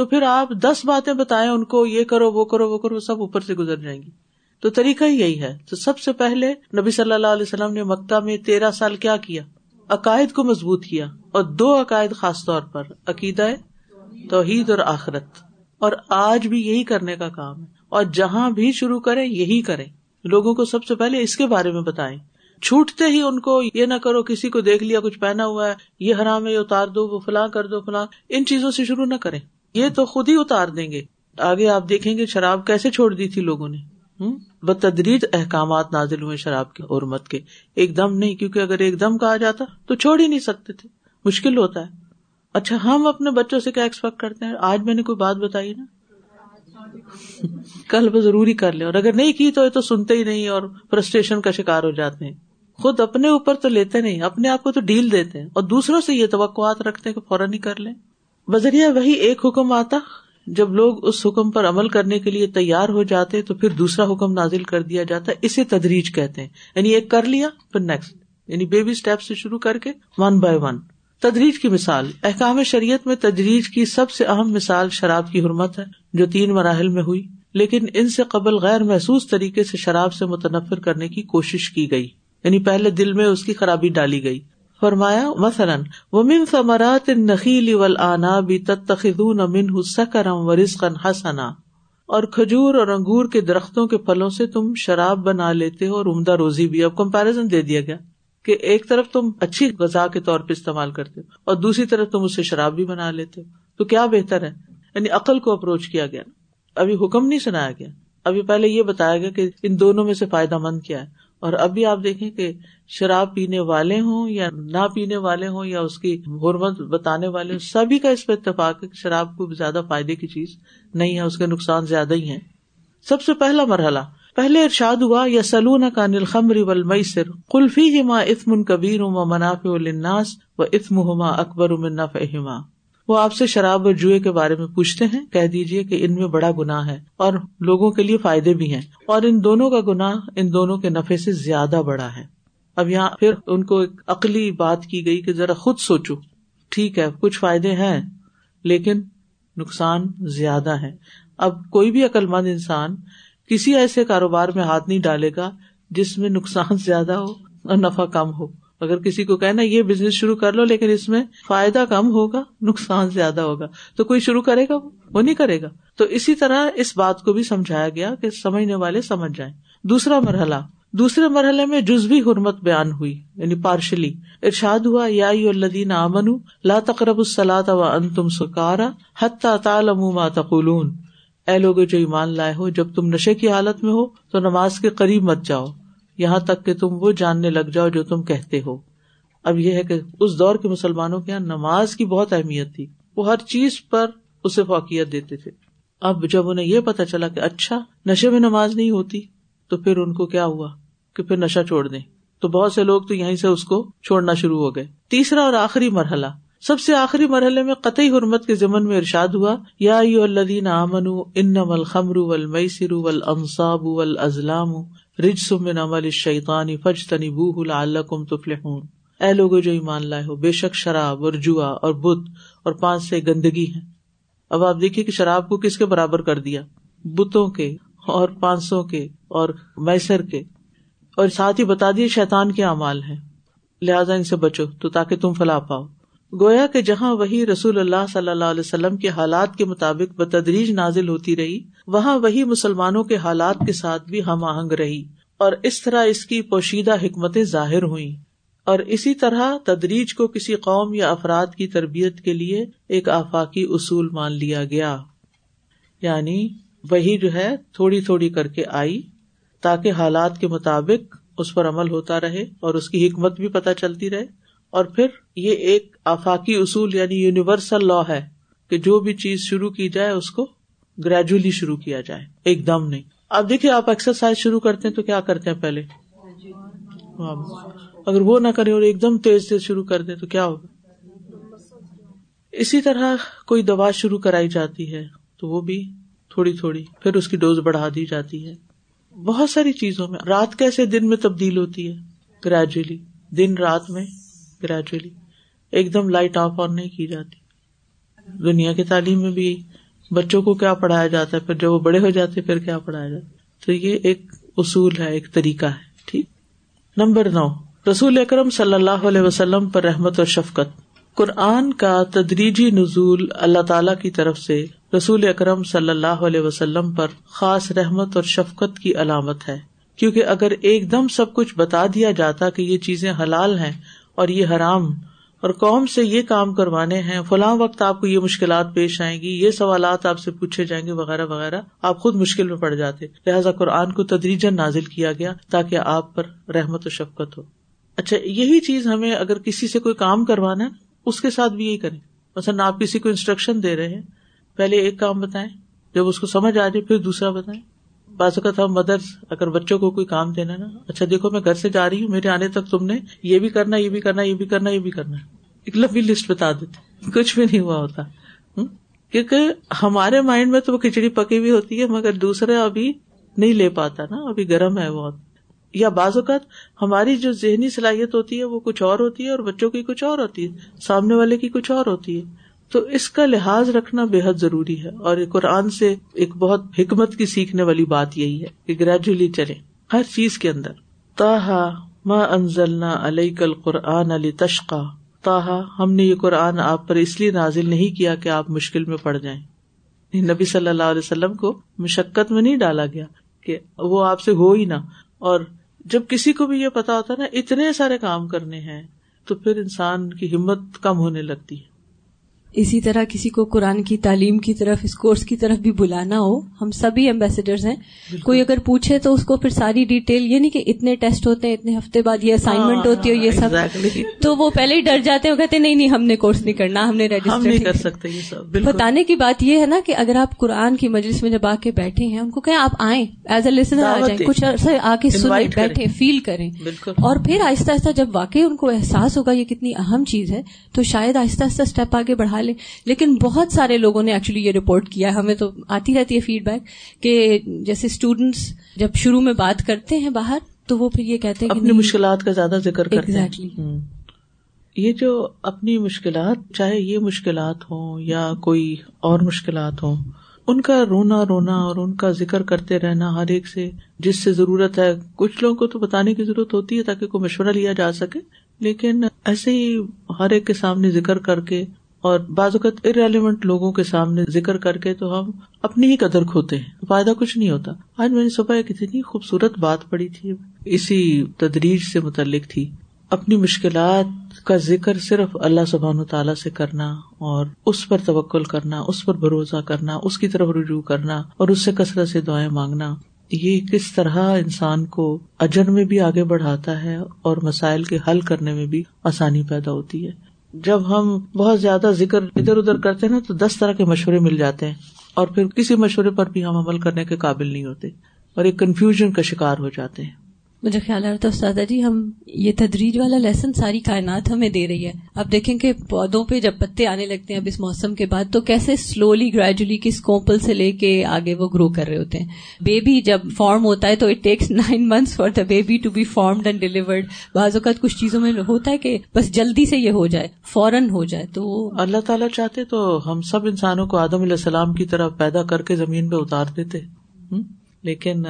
تو پھر آپ دس باتیں بتائیں ان کو، یہ کرو، وہ کرو وہ کرو، سب اوپر سے گزر جائیں گی۔ تو طریقہ ہی یہی ہے۔ تو سب سے پہلے نبی صلی اللہ علیہ وسلم نے مکہ میں تیرہ سال کیا کیا؟ عقائد کو مضبوط کیا۔ اور دو عقائد خاص طور پر، عقیدہ توحید اور آخرت۔ اور آج بھی یہی کرنے کا کام ہے۔ اور جہاں بھی شروع کرے یہی کرے لوگوں کو سب سے پہلے اس کے بارے میں بتائیں۔ چھوٹتے ہی ان کو یہ نہ کرو، کسی کو دیکھ لیا، کچھ پہنا ہوا ہے، یہ حرام ہے اتار دو، وہ فلاں کر دو، فلاں۔ ان چیزوں سے شروع نہ کریں۔ یہ تو خود ہی اتار دیں گے۔ آگے آپ دیکھیں گے شراب کیسے چھوڑ دی تھی لوگوں نے۔ بتدریج احکامات نازل ہوئے شراب کے اور مت کے۔ ایک دم نہیں، کیونکہ اگر ایک دم کہا جاتا تو چھوڑ ہی نہیں سکتے تھے۔ مشکل ہوتا ہے۔ اچھا ہم اپنے بچوں سے کیا ایکسپیکٹ کرتے ہیں؟ آج میں نے کوئی بات بتائی نا؟ کل وہ ضروری کر لے اور اگر نہیں کی تو تو سنتے ہی نہیں اور فرسٹریشن کا شکار ہو جاتے ہیں۔ خود اپنے اوپر تو لیتے نہیں، اپنے آپ کو تو ڈیل دیتے ہیں۔ اور دوسروں سے یہ توقعات رکھتے ہیں کہ فوراً ہی کر لیں۔ بذریعہ وہی ایک حکم آتا، جب لوگ اس حکم پر عمل کرنے کے لیے تیار ہو جاتے تو پھر دوسرا حکم نازل کر دیا جاتا ہے اسے تدریج کہتے ہیں۔ یعنی ایک کر لیا، پھر نیکسٹ یعنی بیبی اسٹیپ سے شروع کر کے ون بائی ون تدریج کی مثال، احکام شریعت میں تدریج کی سب سے اہم مثال شراب کی حرمت ہے، جو تین مراحل میں ہوئی، لیکن ان سے قبل غیر محسوس طریقے سے شراب سے متنفر کرنے کی کوشش کی گئی۔ یعنی پہلے دل میں اس کی خرابی ڈالی گئی۔ فرمایا، مثلاً وہ من ثمرات نخیل اول آنا بھی تتخذون منه سکرا ورزقا حسنا۔ اور کھجور اور انگور کے درختوں کے پھلوں سے تم شراب بنا لیتے ہو اور عمدہ روزی بھی۔ اب کمپیرزن دے دیا گیا کہ ایک طرف تم اچھی غذا کے طور پہ استعمال کرتے ہو اور دوسری طرف تم اسے شراب بھی بنا لیتے ہو۔ تو کیا بہتر ہے؟ یعنی عقل کو اپروچ کیا گیا۔ ابھی حکم نہیں سنایا گیا۔ ابھی پہلے یہ بتایا گیا کہ ان دونوں میں سے فائدہ مند کیا ہے۔ اور ابھی آپ دیکھیں کہ شراب پینے والے ہوں یا نہ پینے والے ہوں یا اس کی حرمت بتانے والے ہوں، سبھی کا اس پہ اتفاق ہے کہ شراب کو زیادہ فائدے کی چیز نہیں ہے، اس کے نقصان زیادہ ہی ہے سب سے پہلا مرحلہ، پہلے ارشاد ہوا یا سلون کا نل خمر میسر قلفی ہما اتم کبیر و منافع الناس و اتم ہما اکبر مناف ہما وہ آپ سے شراب اور جوئے کے بارے میں پوچھتے ہیں، کہہ دیجیے کہ ان میں بڑا گنا ہے اور لوگوں کے لیے فائدے بھی ہیں۔ اور ان دونوں کا گنا ان دونوں کے نفے سے زیادہ بڑا ہے۔ اب یہاں پھر ان کو ایک عقلی بات کی گئی کہ ذرا خود سوچو۔ ٹھیک ہے، کچھ فائدے ہیں، لیکن نقصان زیادہ ہے۔ اب کوئی بھی عقلمند انسان کسی ایسے کاروبار میں ہاتھ نہیں ڈالے گا جس میں نقصان زیادہ ہو اور نفع کم ہو۔ اگر کسی کو کہنا یہ بزنس شروع کر لو، لیکن اس میں فائدہ کم ہوگا، نقصان زیادہ ہوگا۔ تو کوئی شروع کرے گا وہ؟ نہیں کرے گا۔ تو اسی طرح اس بات کو بھی سمجھایا گیا کہ سمجھنے والے سمجھ جائیں۔ دوسرا مرحلہ، دوسرے مرحلے میں جزوی حرمت بیان ہوئی یعنی پارشلی ارشاد ہوا، یا الدین امن لا تقرب السلاط و ان تم سکارا حتہ تعلم ما تقولون۔ اے لوگ جو ایمان لائے ہو، جب تم نشے کی حالت میں ہو، تو نماز کے قریب مت جاؤ۔ یہاں تک کہ تم وہ جاننے لگ جاؤ جو تم کہتے ہو۔ اب یہ ہے کہ اس دور کے مسلمانوں کے یہاں نماز کی بہت اہمیت تھی۔ وہ ہر چیز پر اسے فوقیت دیتے تھے۔ اب جب انہیں یہ پتا چلا کہ اچھا نشے میں نماز نہیں ہوتی، تو پھر ان کو کیا ہوا کہ پھر نشہ چھوڑ دیں۔ تو بہت سے لوگ تو یہیں سے اس کو چھوڑنا شروع ہو گئے۔ تیسرا اور آخری مرحلہ۔ سب سے آخری مرحلے میں قطعی حرمت کے ضمن میں ارشاد ہوا، یا الدین امن ان ول خمر ول میسر رج سمن عمل شیطانی فج تنی بو العلکم تفلحون۔ اے لوگو جو ایمان لائے ہو، بے شک شراب اور جوا اور بت اور پانچ سے گندگی ہے۔ اب آپ دیکھیے کہ شراب کو کس کے برابر کر دیا؟ بتوں کے اور پانچ سو کے اور میسر کے۔ اور ساتھ ہی بتا دیے شیتان کے اعمال ہیں۔ لہٰذا ان سے بچو تو تاکہ تم فلاح پاؤ۔ گویا کہ جہاں وہی رسول اللہ صلی اللہ علیہ وسلم کے حالات کے مطابق بتدریج نازل ہوتی رہی، وہاں وہی مسلمانوں کے حالات کے ساتھ بھی ہم آہنگ رہی اور اس طرح اس کی پوشیدہ حکمتیں ظاہر ہوئی اور اسی طرح تدریج کو کسی قوم یا افراد کی تربیت کے لیے ایک آفاقی اصول مان لیا گیا۔ یعنی وہی جو ہے تھوڑی تھوڑی کر کے آئی تاکہ حالات کے مطابق اس پر عمل ہوتا رہے اور اس کی حکمت بھی پتہ چلتی رہے۔ اور پھر یہ ایک آفاقی اصول یعنی یونیورسل لا ہے کہ جو بھی چیز شروع کی جائے اس کو گریجولی شروع کیا جائے، ایک دم نہیں۔ اب دیکھیے آپ ایکسرسائز شروع کرتے ہیں تو کیا کرتے ہیں پہلے؟ اگر وہ نہ کرے اور ایک دم تیز سے شروع کر دیں تو کیا ہوگا؟ اسی طرح کوئی دوا شروع کرائی جاتی ہے تو وہ بھی تھوڑی تھوڑی، پھر اس کی ڈوز بڑھا دی جاتی ہے۔ بہت ساری چیزوں میں، رات کیسے دن میں تبدیل ہوتی ہے؟ گریجولی دن رات میں۔ گریجولی ایک دم لائٹ آف آن نہیں کی جاتی۔ دنیا کی تعلیم میں بھی بچوں کو کیا پڑھایا جاتا ہے؟ پھر جب وہ بڑے ہو جاتے پھر کیا پڑھایا جاتا تو یہ ایک اصول ہے، ایک طریقہ ہے، ٹھیک؟ نمبر نو، رسول اکرم صلی اللہ علیہ وسلم پر رحمت اور شفقت۔ قرآن کا تدریجی نزول اللہ تعالی کی طرف سے رسول اکرم صلی اللہ علیہ وسلم پر خاص رحمت اور شفقت کی علامت ہے۔ کیونکہ اگر ایک دم سب کچھ بتا دیا جاتا کہ یہ چیزیں حلال ہیں اور یہ حرام اور قوم سے یہ کام کروانے ہیں، فلاں وقت آپ کو یہ مشکلات پیش آئیں گی، یہ سوالات آپ سے پوچھے جائیں گے، وغیرہ وغیرہ، آپ خود مشکل میں پڑ جاتے۔ لہٰذا قرآن کو تدریجن نازل کیا گیا تاکہ آپ پر رحمت و شفقت ہو۔ اچھا یہی چیز ہمیں اگر کسی سے کوئی کام کروانا ہے، اس کے ساتھ بھی یہی کریں۔ مثلاً آپ کسی کو انسٹرکشن دے رہے ہیں، پہلے ایک کام بتائیں، جب اس کو سمجھ آ جائے پھر دوسرا بتائیں۔ بعض اوقات ہم مدرس اگر بچوں کو کوئی کام دینا نا اچھا دیکھو میں گھر سے جا رہی ہوں، میرے آنے تک تم نے یہ بھی کرنا، یہ بھی کرنا، یہ بھی کرنا، یہ بھی کرنا۔ ایک لمبی لسٹ بتا دیتے۔ کچھ بھی نہیں ہوا ہوتا۔ کیونکہ ہمارے مائنڈ میں تو وہ کھچڑی پکی ہوئی ہوتی ہے، مگر دوسرے ابھی نہیں لے پاتا نا، ابھی گرم ہے بہت یا بعض اوقات ہماری جو ذہنی صلاحیت ہوتی ہے، وہ کچھ اور ہوتی ہے اور بچوں کی کچھ اور ہوتی ہے، سامنے والے کی کچھ اور ہوتی ہے۔ تو اس کا لحاظ رکھنا بے حد ضروری ہے اور قرآن سے ایک بہت حکمت کی سیکھنے والی بات یہی ہے کہ گریجولی چلے ہر چیز کے اندر۔ تاہا ما انزلنا علیہ کل قرآن علی تشقا تاہا ہم نے یہ قرآن آپ پر اس لیے نازل نہیں کیا کہ آپ مشکل میں پڑ جائیں۔ یعنی نبی صلی اللہ علیہ وسلم کو مشقت میں نہیں ڈالا گیا کہ وہ آپ سے ہو ہی نہ۔ اور جب کسی کو بھی یہ پتا ہوتا نا، اتنے سارے کام کرنے ہیں تو پھر انسان کی ہمت کم ہونے لگتی ہے۔
اسی طرح کسی کو قرآن کی تعلیم کی طرف اس کورس کی طرف بھی بلانا ہو ہم سبھی امبیسڈرز ہیں۔ کوئی اگر پوچھے تو اس کو پھر ساری ڈیٹیل یہ نہیں کہ اتنے ٹیسٹ ہوتے ہیں اتنے ہفتے بعد یہ اسائنمنٹ ہوتی ہے یہ سب۔ تو وہ پہلے ہی ڈر جاتے ہیں وہ کہتے نہیں نہیں ہم نے کورس نہیں کرنا ہم نے
رجسٹر کر سکتے
بتانے کی بات یہ ہے نا کہ اگر آپ قرآن کی مجلس میں جب آ کے بیٹھے ہیں ان کو کہیں آپ آئیں ایز اے لسنر آ جائیں کچھ عرصہ آ کے سنیں بیٹھے فیل کریں۔ اور پھر آہستہ آہستہ جب واقعی ان کو احساس ہوگا یہ کتنی اہم چیز ہے تو شاید آہستہ آہستہ اسٹیپ آگے بڑھا لیں لیکن بہت سارے لوگوں نے ایکچولی یہ رپورٹ کیا ہمیں تو آتی رہتی ہے فیڈ بیک کہ جیسے اسٹوڈینٹس جب شروع میں بات کرتے ہیں باہر تو وہ پھر یہ کہتے ہیں
اپنی مشکلات کا زیادہ ذکر کرتے ہیں۔ یہ جو اپنی مشکلات چاہے یہ مشکلات ہوں یا کوئی اور مشکلات ہوں ان کا رونا رونا اور ان کا ذکر کرتے رہنا ہر ایک سے جس سے ضرورت ہے۔ کچھ لوگوں کو تو بتانے کی ضرورت ہوتی ہے تاکہ کوئی مشورہ لیا جا سکے لیکن ایسے ہی ہر ایک کے سامنے ذکر کر کے اور بعض اوقات ارریلیونٹ لوگوں کے سامنے ذکر کر کے تو ہم اپنی ہی قدر کھوتے ہیں۔ فائدہ کچھ نہیں ہوتا۔ آج میں نے صبح ایک اتنی خوبصورت بات پڑی تھی۔ اسی تدریج سے متعلق تھی۔ اپنی مشکلات کا ذکر صرف اللہ سبحان و تعالیٰ سے کرنا اور اس پر توکل کرنا، اس پر بھروسہ کرنا، اس کی طرف رجوع کرنا اور اس سے کثرت سے دعائیں مانگنا، یہ کس طرح انسان کو اجر میں بھی آگے بڑھاتا ہے اور مسائل کے حل کرنے میں بھی آسانی پیدا ہوتی ہے۔ جب ہم بہت زیادہ ذکر ادھر ادھر کرتے نا تو دس طرح کے مشورے مل جاتے ہیں اور پھر کسی مشورے پر بھی ہم عمل کرنے کے قابل نہیں ہوتے اور ایک کنفیوژن کا شکار ہو جاتے ہیں۔
مجھے خیال آ رہا تھا استادا جی ہم یہ تدریج والا لیسن ساری کائنات ہمیں دے رہی ہے۔ اب دیکھیں کہ پودوں پہ جب پتے آنے لگتے ہیں اب اس موسم کے بعد، تو کیسے سلولی گریجولی کس کومپل سے لے کے آگے وہ گرو کر رہے ہوتے ہیں۔ بیبی جب فارم ہوتا ہے تو it takes nine months for the baby to be formed and delivered بعض اوقات کچھ چیزوں میں ہوتا ہے کہ بس جلدی سے یہ ہو جائے، فوراً ہو جائے، تو
اللہ تعالیٰ چاہتے تو ہم سب انسانوں کو آدم علیہ السلام کی طرح پیدا کر کے زمین پہ اتار دیتے۔ لیکن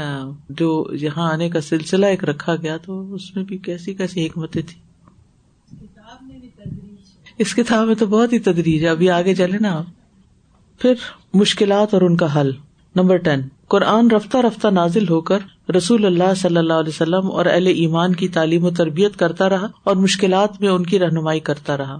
جو یہاں آنے کا سلسلہ ایک رکھا گیا تو اس میں بھی کیسی کیسی حکمتیں تھی اس کتاب میں تو بہت ہی تدریج ہے۔ ابھی آگے چلے نا آپ۔ پھر مشکلات اور ان کا حل۔ Number ten. قرآن رفتہ رفتہ نازل ہو کر رسول اللہ صلی اللہ علیہ وسلم اور اہل ایمان کی تعلیم و تربیت کرتا رہا اور مشکلات میں ان کی رہنمائی کرتا رہا۔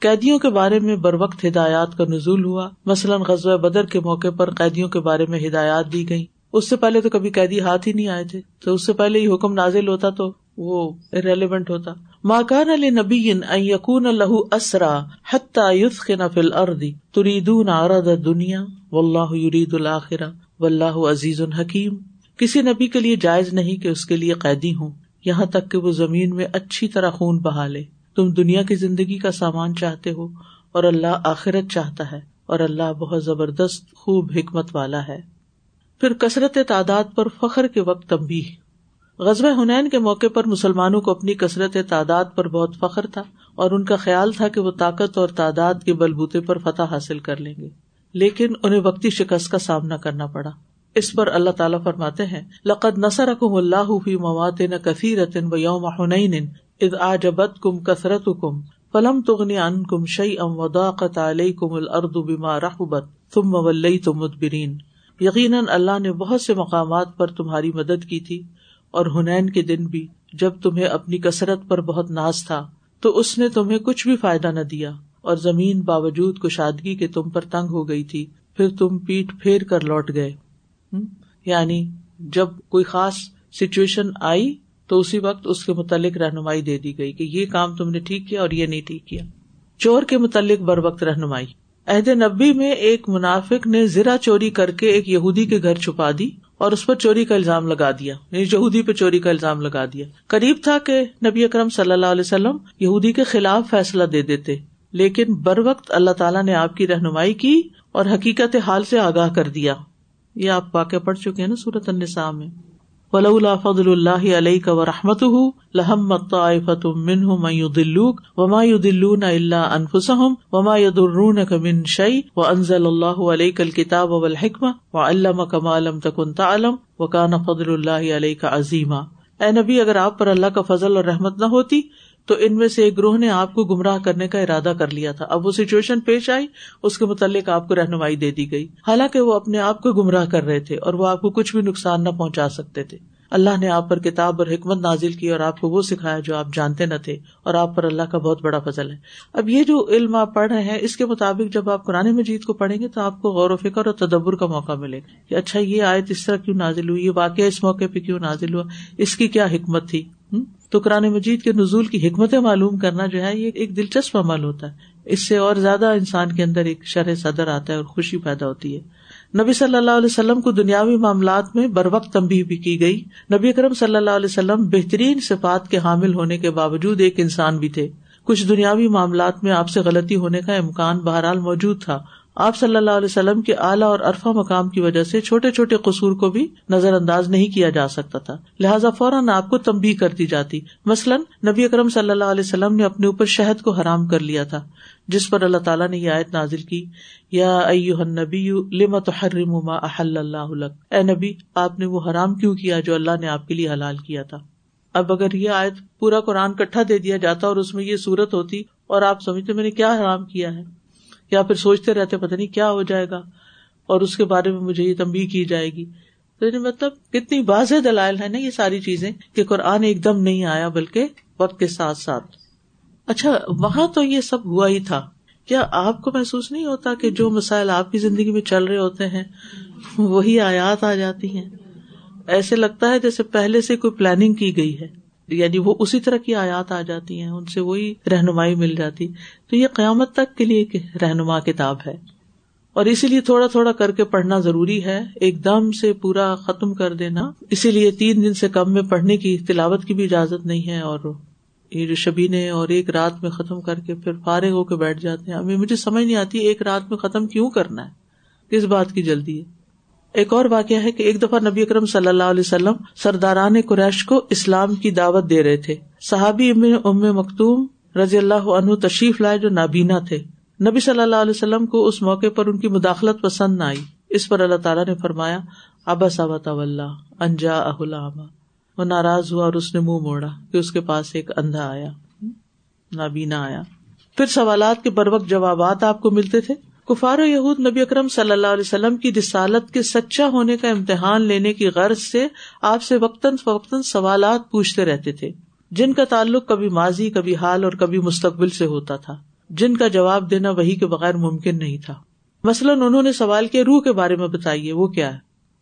قیدیوں کے بارے میں بر وقت ہدایات کا نزول ہوا۔ مثلاً غزوہ بدر کے موقع پر قیدیوں کے بارے میں ہدایات دی گئی اس سے پہلے تو کبھی قیدی ہاتھ ہی نہیں آئے تھے۔ تو اس سے پہلے ہی حکم نازل ہوتا تو وہ ریلیونٹ ہوتا۔ ماکان علی نبی یقون اللہ اسرا حتیٰ فل اردی تریدون ارد دنیا و اللہ یرید الآخرہ و اللہ عزیز الحکیم کسی نبی کے لیے جائز نہیں کہ اس کے لیے قیدی ہوں۔ یہاں تک کہ وہ زمین میں اچھی طرح خون بہا لے۔ تم دنیا کی زندگی کا سامان چاہتے ہو اور اللہ آخرت چاہتا ہے اور اللہ بہت زبردست خوب حکمت والا ہے۔ پھر کثرت تعداد پر فخر کے وقت تمبی غزب ہنین کے موقع پر مسلمانوں کو اپنی کثرت تعداد پر بہت فخر تھا اور ان کا خیال تھا کہ وہ طاقت اور تعداد کے بلبوتے پر فتح حاصل کر لیں گے۔ لیکن انہیں وقتی شکست کا سامنا کرنا پڑا۔ اس پر اللہ تعالیٰ فرماتے ہیں، لقد نسر اکم اللہ موات نہ کثیر و یوم ہنین اد آ جبت کم کثرت کم فلم تغنی ان کم شعی ام وداقت علیہ کم الرد بیما رحبت تم مول تم مدبرین۔ یقیناً اللہ نے بہت سے مقامات پر تمہاری مدد کی تھی اور ہنین کے دن بھی جب تمہیں اپنی کثرت پر بہت ناز تھا، تو اس نے تمہیں کچھ بھی فائدہ نہ دیا اور زمین باوجود کشادگی کے تم پر تنگ ہو گئی تھی، پھر تم پیٹ پھیر کر لوٹ گئے۔ یعنی جب کوئی خاص سچویشن آئی، تو اسی وقت اس کے متعلق رہنمائی دے دی گئی کہ یہ کام تم نے ٹھیک کیا اور یہ نہیں ٹھیک کیا۔ چور کے متعلق بر وقت رہنمائی۔ عہد نبی میں ایک منافق نے زرا چوری کر کے ایک یہودی کے گھر چھپا دی اور اس پر چوری کا الزام لگا دیا۔ یعنی یہودی پہ چوری کا الزام لگا دیا۔ قریب تھا کہ نبی اکرم صلی اللہ علیہ وسلم یہودی کے خلاف فیصلہ دے دیتے۔ لیکن بر وقت اللہ تعالیٰ نے آپ کی رہنمائی کی اور حقیقت حال سے آگاہ کر دیا۔ یہ آپ واقع پڑھ چکے ہیں نا سورت النساء میں۔ ولولا فضل اللہ علیہ کا و رحمت منهم من يضلوك وما يضلون الا انفسهم وما يضرونك من شيء وانزل الله عليك الكتاب والحكمة وعلمك ما لم تكن تعلم وكان فضل الله عليك عظيما اے نبی، اگر آپ پر اللہ کا فضل اور رحمت نہ ہوتی تو ان میں سے ایک گروہ نے آپ کو گمراہ کرنے کا ارادہ کر لیا تھا۔ اب وہ سچویشن پیش آئی، اس کے متعلق آپ کو رہنمائی دے دی گئی۔ حالانکہ وہ اپنے آپ کو گمراہ کر رہے تھے اور وہ آپ کو کچھ بھی نقصان نہ پہنچا سکتے تھے۔ اللہ نے آپ پر کتاب اور حکمت نازل کی اور آپ کو وہ سکھایا جو آپ جانتے نہ تھے اور آپ پر اللہ کا بہت بڑا فضل ہے۔ اب یہ جو علم آپ پڑھ رہے ہیں، اس کے مطابق جب آپ قرآن مجید کو پڑھیں گے تو آپ کو غور و فکر اور تدبر کا موقع ملے کہ اچھا یہ آیت اس طرح کیوں نازل ہوئی؟ یہ واقعہ اس موقع پہ کیوں نازل ہوا؟ اس کی کیا حکمت تھی؟ تو قرآن مجید کے نزول کی حکمتیں معلوم کرنا جو ہے، یہ ایک دلچسپ عمل ہوتا ہے۔ اس سے اور زیادہ انسان کے اندر ایک شرح صدر آتا ہے اور خوشی پیدا ہوتی ہے۔ نبی صلی اللہ علیہ وسلم کو دنیاوی معاملات میں بر وقت تمبی بھی کی گئی۔ نبی اکرم صلی اللہ علیہ وسلم بہترین صفات کے حامل ہونے کے باوجود ایک انسان بھی تھے۔ کچھ دنیاوی معاملات میں آپ سے غلطی ہونے کا امکان بہرحال موجود تھا۔ آپ صلی اللہ علیہ وسلم کے اعلیٰ اور ارفا مقام کی وجہ سے چھوٹے چھوٹے قصور کو بھی نظر انداز نہیں کیا جا سکتا تھا۔ لہٰذا فوراً آپ کو تمبی کر دی جاتی۔ مثلاً نبی اکرم صلی اللہ علیہ وسلم نے اپنے اوپر شہد کو حرام کر لیا تھا، جس پر اللہ تعالیٰ نے یہ آیت نازل کی۔ یا نبی لمت حرم احل اللہ اے نبی، آپ نے وہ حرام کیوں کیا جو اللہ نے آپ کے لیے حلال کیا تھا؟ اب اگر یہ آیت پورا قرآن کٹھا دے دیا جاتا اور اس میں یہ صورت ہوتی اور آپ سمجھتے میں نے کیا حرام کیا ہے؟ یا پھر سوچتے رہتے پتہ نہیں کیا ہو جائے گا اور اس کے بارے میں مجھے یہ تمبی کی جائے گی۔ تو یعنی مطلب کتنی واضح دلائل ہے نا یہ ساری چیزیں کہ قرآن ایک دم نہیں آیا بلکہ وقت کے ساتھ ساتھ۔ اچھا وہاں تو یہ سب ہوا ہی تھا۔ کیا آپ کو محسوس نہیں ہوتا کہ جو مسائل آپ کی زندگی میں چل رہے ہوتے ہیں، وہی آیات آ جاتی ہیں؟ ایسے لگتا ہے جیسے پہلے سے کوئی پلاننگ کی گئی ہے۔ یعنی وہ اسی طرح کی آیات آ جاتی ہیں، ان سے وہی رہنمائی مل جاتی۔ تو یہ قیامت تک کے لیے رہنما کتاب ہے۔ اور اسی لیے تھوڑا تھوڑا کر کے پڑھنا ضروری ہے۔ ایک دم سے پورا ختم کر دینا۔ اسی لیے تین دن سے کم میں پڑھنے کی تلاوت کی بھی اجازت نہیں ہے۔ اور یہ جو شبینے اور ایک رات میں ختم کر کے پھر فارغ ہو کے بیٹھ جاتے ہیں۔ ابھی مجھے سمجھ نہیں آتی ایک رات میں ختم کیوں کرنا ہے۔ کس بات کی جلدی ہے؟ ایک اور واقعہ ہے کہ ایک دفعہ نبی اکرم صلی اللہ علیہ وسلم سرداران قریش کو اسلام کی دعوت دے رہے تھے۔ صحابی ام مختوم رضی اللہ عنہ تشریف لائے جو نابینا تھے۔ نبی صلی اللہ علیہ وسلم کو اس موقع پر ان کی مداخلت پسند نہ آئی۔ اس پر اللہ تعالیٰ نے فرمایا، ابا صابط انجا اہلامہ وہ ناراض ہوا اور اس نے منہ موڑا کہ اس کے پاس ایک اندھا آیا۔ نابینا آیا۔ پھر سوالات کے بر وقت جوابات آپ کو ملتے تھے۔ کفار و یہود نبی اکرم صلی اللہ علیہ وسلم کی رسالت کے سچا ہونے کا امتحان لینے کی غرض سے آپ سے وقتاً فوقتاً سوالات پوچھتے رہتے تھے۔ جن کا تعلق کبھی ماضی، کبھی حال اور کبھی مستقبل سے ہوتا تھا۔ جن کا جواب دینا وہی کے بغیر ممکن نہیں تھا۔ مثلاً انہوں نے سوال کے روح کے بارے میں بتائیے، وہ کیا ہے؟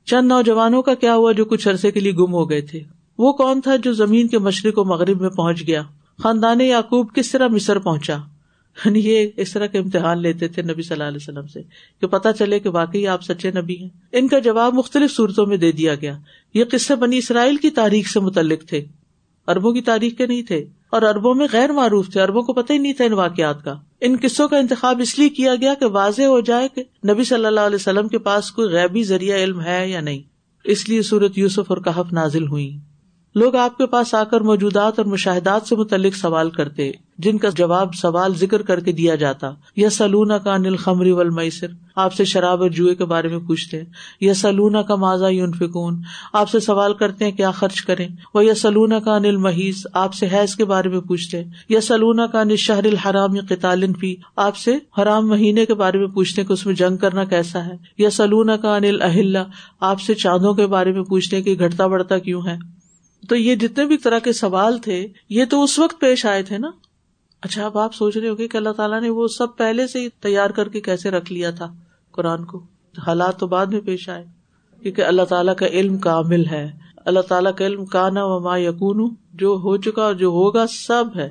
چند نوجوانوں کا کیا ہوا جو کچھ عرصے کے لیے گم ہو گئے تھے؟ وہ کون تھا جو زمین کے مشرق و مغرب میں پہنچ گیا؟ خاندان یعقوب کس طرح مصر پہنچا؟ یعنی یہ اس طرح کے امتحان لیتے تھے نبی صلی اللہ علیہ وسلم سے کہ پتا چلے کہ واقعی آپ سچے نبی ہیں۔ ان کا جواب مختلف صورتوں میں دے دیا گیا۔ یہ قصے بنی اسرائیل کی تاریخ سے متعلق تھے۔ اربوں کی تاریخ کے نہیں تھے۔ اور اربوں میں غیر معروف تھے۔ اربوں کو پتہ ہی نہیں تھا ان واقعات کا۔ ان قصوں کا انتخاب اس لیے کیا گیا کہ واضح ہو جائے کہ نبی صلی اللہ علیہ وسلم کے پاس کوئی غیبی ذریعہ علم ہے یا نہیں۔ اس لیے صورت یوسف اور کہف نازل ہوئی لوگ آپ کے پاس آ کر موجودات اور مشاہدات سے متعلق سوال کرتے، جن کا جواب سوال ذکر کر کے دیا جاتا۔ یا سلونا کا انل خمری ولمسر آپ سے شراب اور جوئے کے بارے میں پوچھتے۔ یا سلونا کا ماضا یون فکون آپ سے سوال کرتے ہیں کیا خرچ کریں۔ وہ یا سلونا کا انل محیث آپ سے حیض کے بارے میں پوچھتے۔ یا سلونا کا انل شہر الحرام یا قطالن فی۔ آپ سے حرام مہینے کے بارے میں پوچھتے کہ اس میں جنگ کرنا کیسا ہے۔ یا سلونا کا انل اہل آپ سے چاندوں کے بارے میں پوچھتے کہ گھٹتا بڑھتا کیوں ہے۔ تو یہ جتنے بھی طرح کے سوال تھے، یہ تو اس وقت پیش آئے تھے نا؟ اچھا اب آپ سوچ رہے ہو کہ اللہ تعالیٰ نے وہ سب پہلے سے ہی تیار کر کے کیسے رکھ لیا تھا قرآن کو؟ حالات تو بعد میں پیش آئے، کیونکہ اللہ تعالیٰ کا علم کامل ہے۔ اللہ تعالیٰ کا علم کانا و ما یقون جو ہو چکا اور جو ہوگا سب ہے،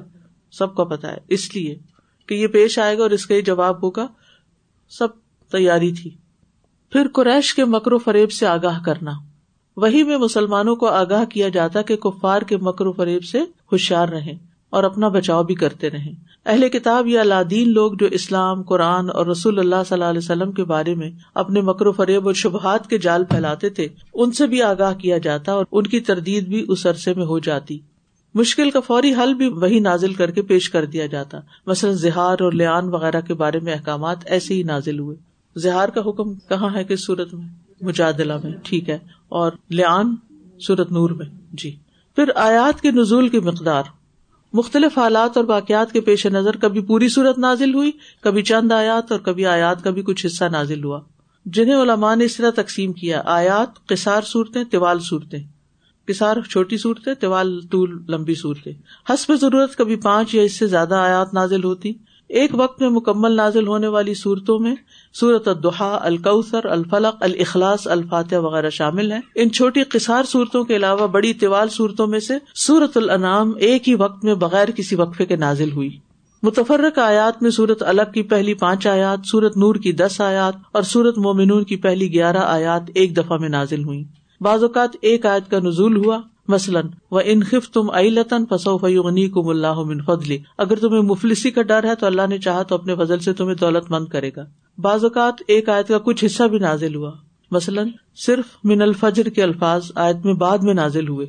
سب کا پتا ہے۔ اس لیے کہ یہ پیش آئے گا اور اس کا یہ جواب ہوگا۔ سب تیاری تھی۔ پھر قریش کے مکر و فریب سے آگاہ کرنا۔ وہی میں مسلمانوں کو آگاہ کیا جاتا کہ کفار کے مکر و فریب سے ہوشیار رہیں اور اپنا بچاؤ بھی کرتے رہیں۔ اہل کتاب یا لادین لوگ جو اسلام، قرآن اور رسول اللہ صلی اللہ علیہ وسلم کے بارے میں اپنے مکر و فریب اور شبہات کے جال پھیلاتے تھے، ان سے بھی آگاہ کیا جاتا اور ان کی تردید بھی اس عرصے میں ہو جاتی۔ مشکل کا فوری حل بھی وہی نازل کر کے پیش کر دیا جاتا۔ مثلاً زہار اور لیان وغیرہ کے بارے میں احکامات ایسے ہی نازل ہوئے۔ زہار کا حکم کہاں ہے کس صورت میں؟ مجادلہ میں۔ ٹھیک ہے۔ اور لیان سورت نور میں۔ جی۔ پھر آیات کے نزول کی مقدار۔ مختلف حالات اور واقعات کے پیش نظر کبھی پوری صورت نازل ہوئی، کبھی چند آیات اور کبھی آیات کا بھی کچھ حصہ نازل ہوا۔ جنہیں علماء نے اس طرح تقسیم کیا۔ آیات، قصار صورتیں، طوال صورتیں۔ کسار چھوٹی صورتیں، طوال طول لمبی صورتیں۔ حسب ضرورت کبھی پانچ یا اس سے زیادہ آیات نازل ہوتی۔ ایک وقت میں مکمل نازل ہونے والی صورتوں میں سورت الدحا الکوثر، الفلق الخلاص الفاتح وغیرہ شامل ہیں۔ ان چھوٹی قصار صورتوں کے علاوہ بڑی طوال صورتوں میں سے سورت الانعام ایک ہی وقت میں بغیر کسی وقفے کے نازل ہوئی۔ متفرق آیات میں سورت الگ کی پہلی پانچ آیات سورت نور کی دس آیات اور سورت مومنون کی پہلی گیارہ آیات ایک دفعہ میں نازل ہوئی بعض اوقات ایک آیت کا نزول ہوا، مثلاً وہ انخف تم لطن فسو فیغنی کم اللہ من فضلی اگر تمہیں مفلسی کا ڈر ہے تو اللہ نے چاہا تو اپنے فضل سے تمہیں دولت مند کرے گا۔ بعض اوقات ایک آیت کا کچھ حصہ بھی نازل ہوا۔ مثلاً، صرف من الفجر کے الفاظ آیت میں بعد میں نازل ہوئے۔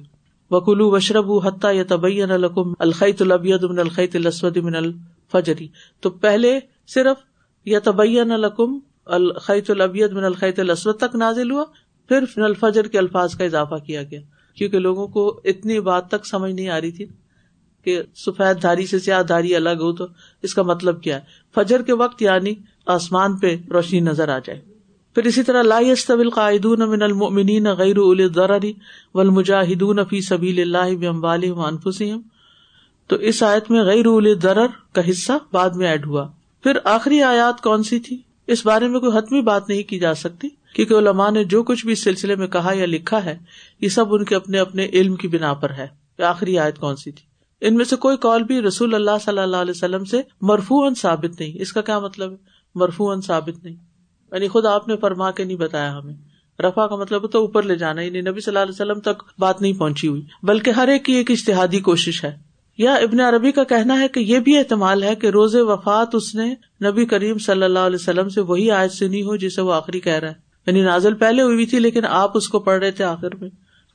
وکلو وشرب حتیٰ یا طبی القم الخیت البید من الخیت الاسود من الفجری تو پہلے صرف یا طبین القم الخیت البید من الخیت الاسود تک نازل ہوا۔ پھر من الفجر کے الفاظ کا اضافہ کیا گیا۔ کیونکہ لوگوں کو اتنی بات تک سمجھ نہیں آ رہی تھی۔ کہ سفید دھاری سے سیاہ دھاری الگ ہو تو اس کا مطلب کیا ہے؟ فجر کے وقت یعنی آسمان پہ روشنی نظر آ جائے۔ پھر اسی طرح لا طویل قائدون من المؤمنین غیر الضرری والمجاہدون فی سبیل اللہ باموالہم وانفسہم۔ تو اس آیت میں غیر الضرر کا حصہ بعد میں ایڈ ہوا۔ پھر آخری آیات کون سی تھی؟ اس بارے میں کوئی حتمی بات نہیں کی جا سکتی، کیونکہ علماء نے جو کچھ بھی اس سلسلے میں کہا یا لکھا ہے، یہ سب ان کے اپنے اپنے علم کی بنا پر ہے۔ آخری آیت کون سی تھی؟ ان میں سے کوئی کال بھی رسول اللہ صلی اللہ علیہ وسلم سے مرفو ثابت نہیں۔ اس کا کیا مطلب ہے؟ مرفو ثابت نہیں۔ یعنی خود آپ نے فرما کے نہیں بتایا ہمیں۔ رفا کا مطلب تو اوپر لے جانا یعنی نبی صلی اللہ علیہ وسلم تک بات نہیں پہنچی ہوئی، بلکہ ہر ایک کی ایک اشتہادی کوشش ہے۔ یا ابن عربی کا کہنا ہے کہ یہ بھی احتمال ہے کہ روز وفات اس نے نبی کریم صلی اللہ علیہ وسلم سے وہی آج سنی ہو جسے وہ آخری کہہ رہا ہے۔ یعنی نازل پہلے ہوئی تھی، لیکن آپ اس کو پڑھ رہے تھے آخر میں۔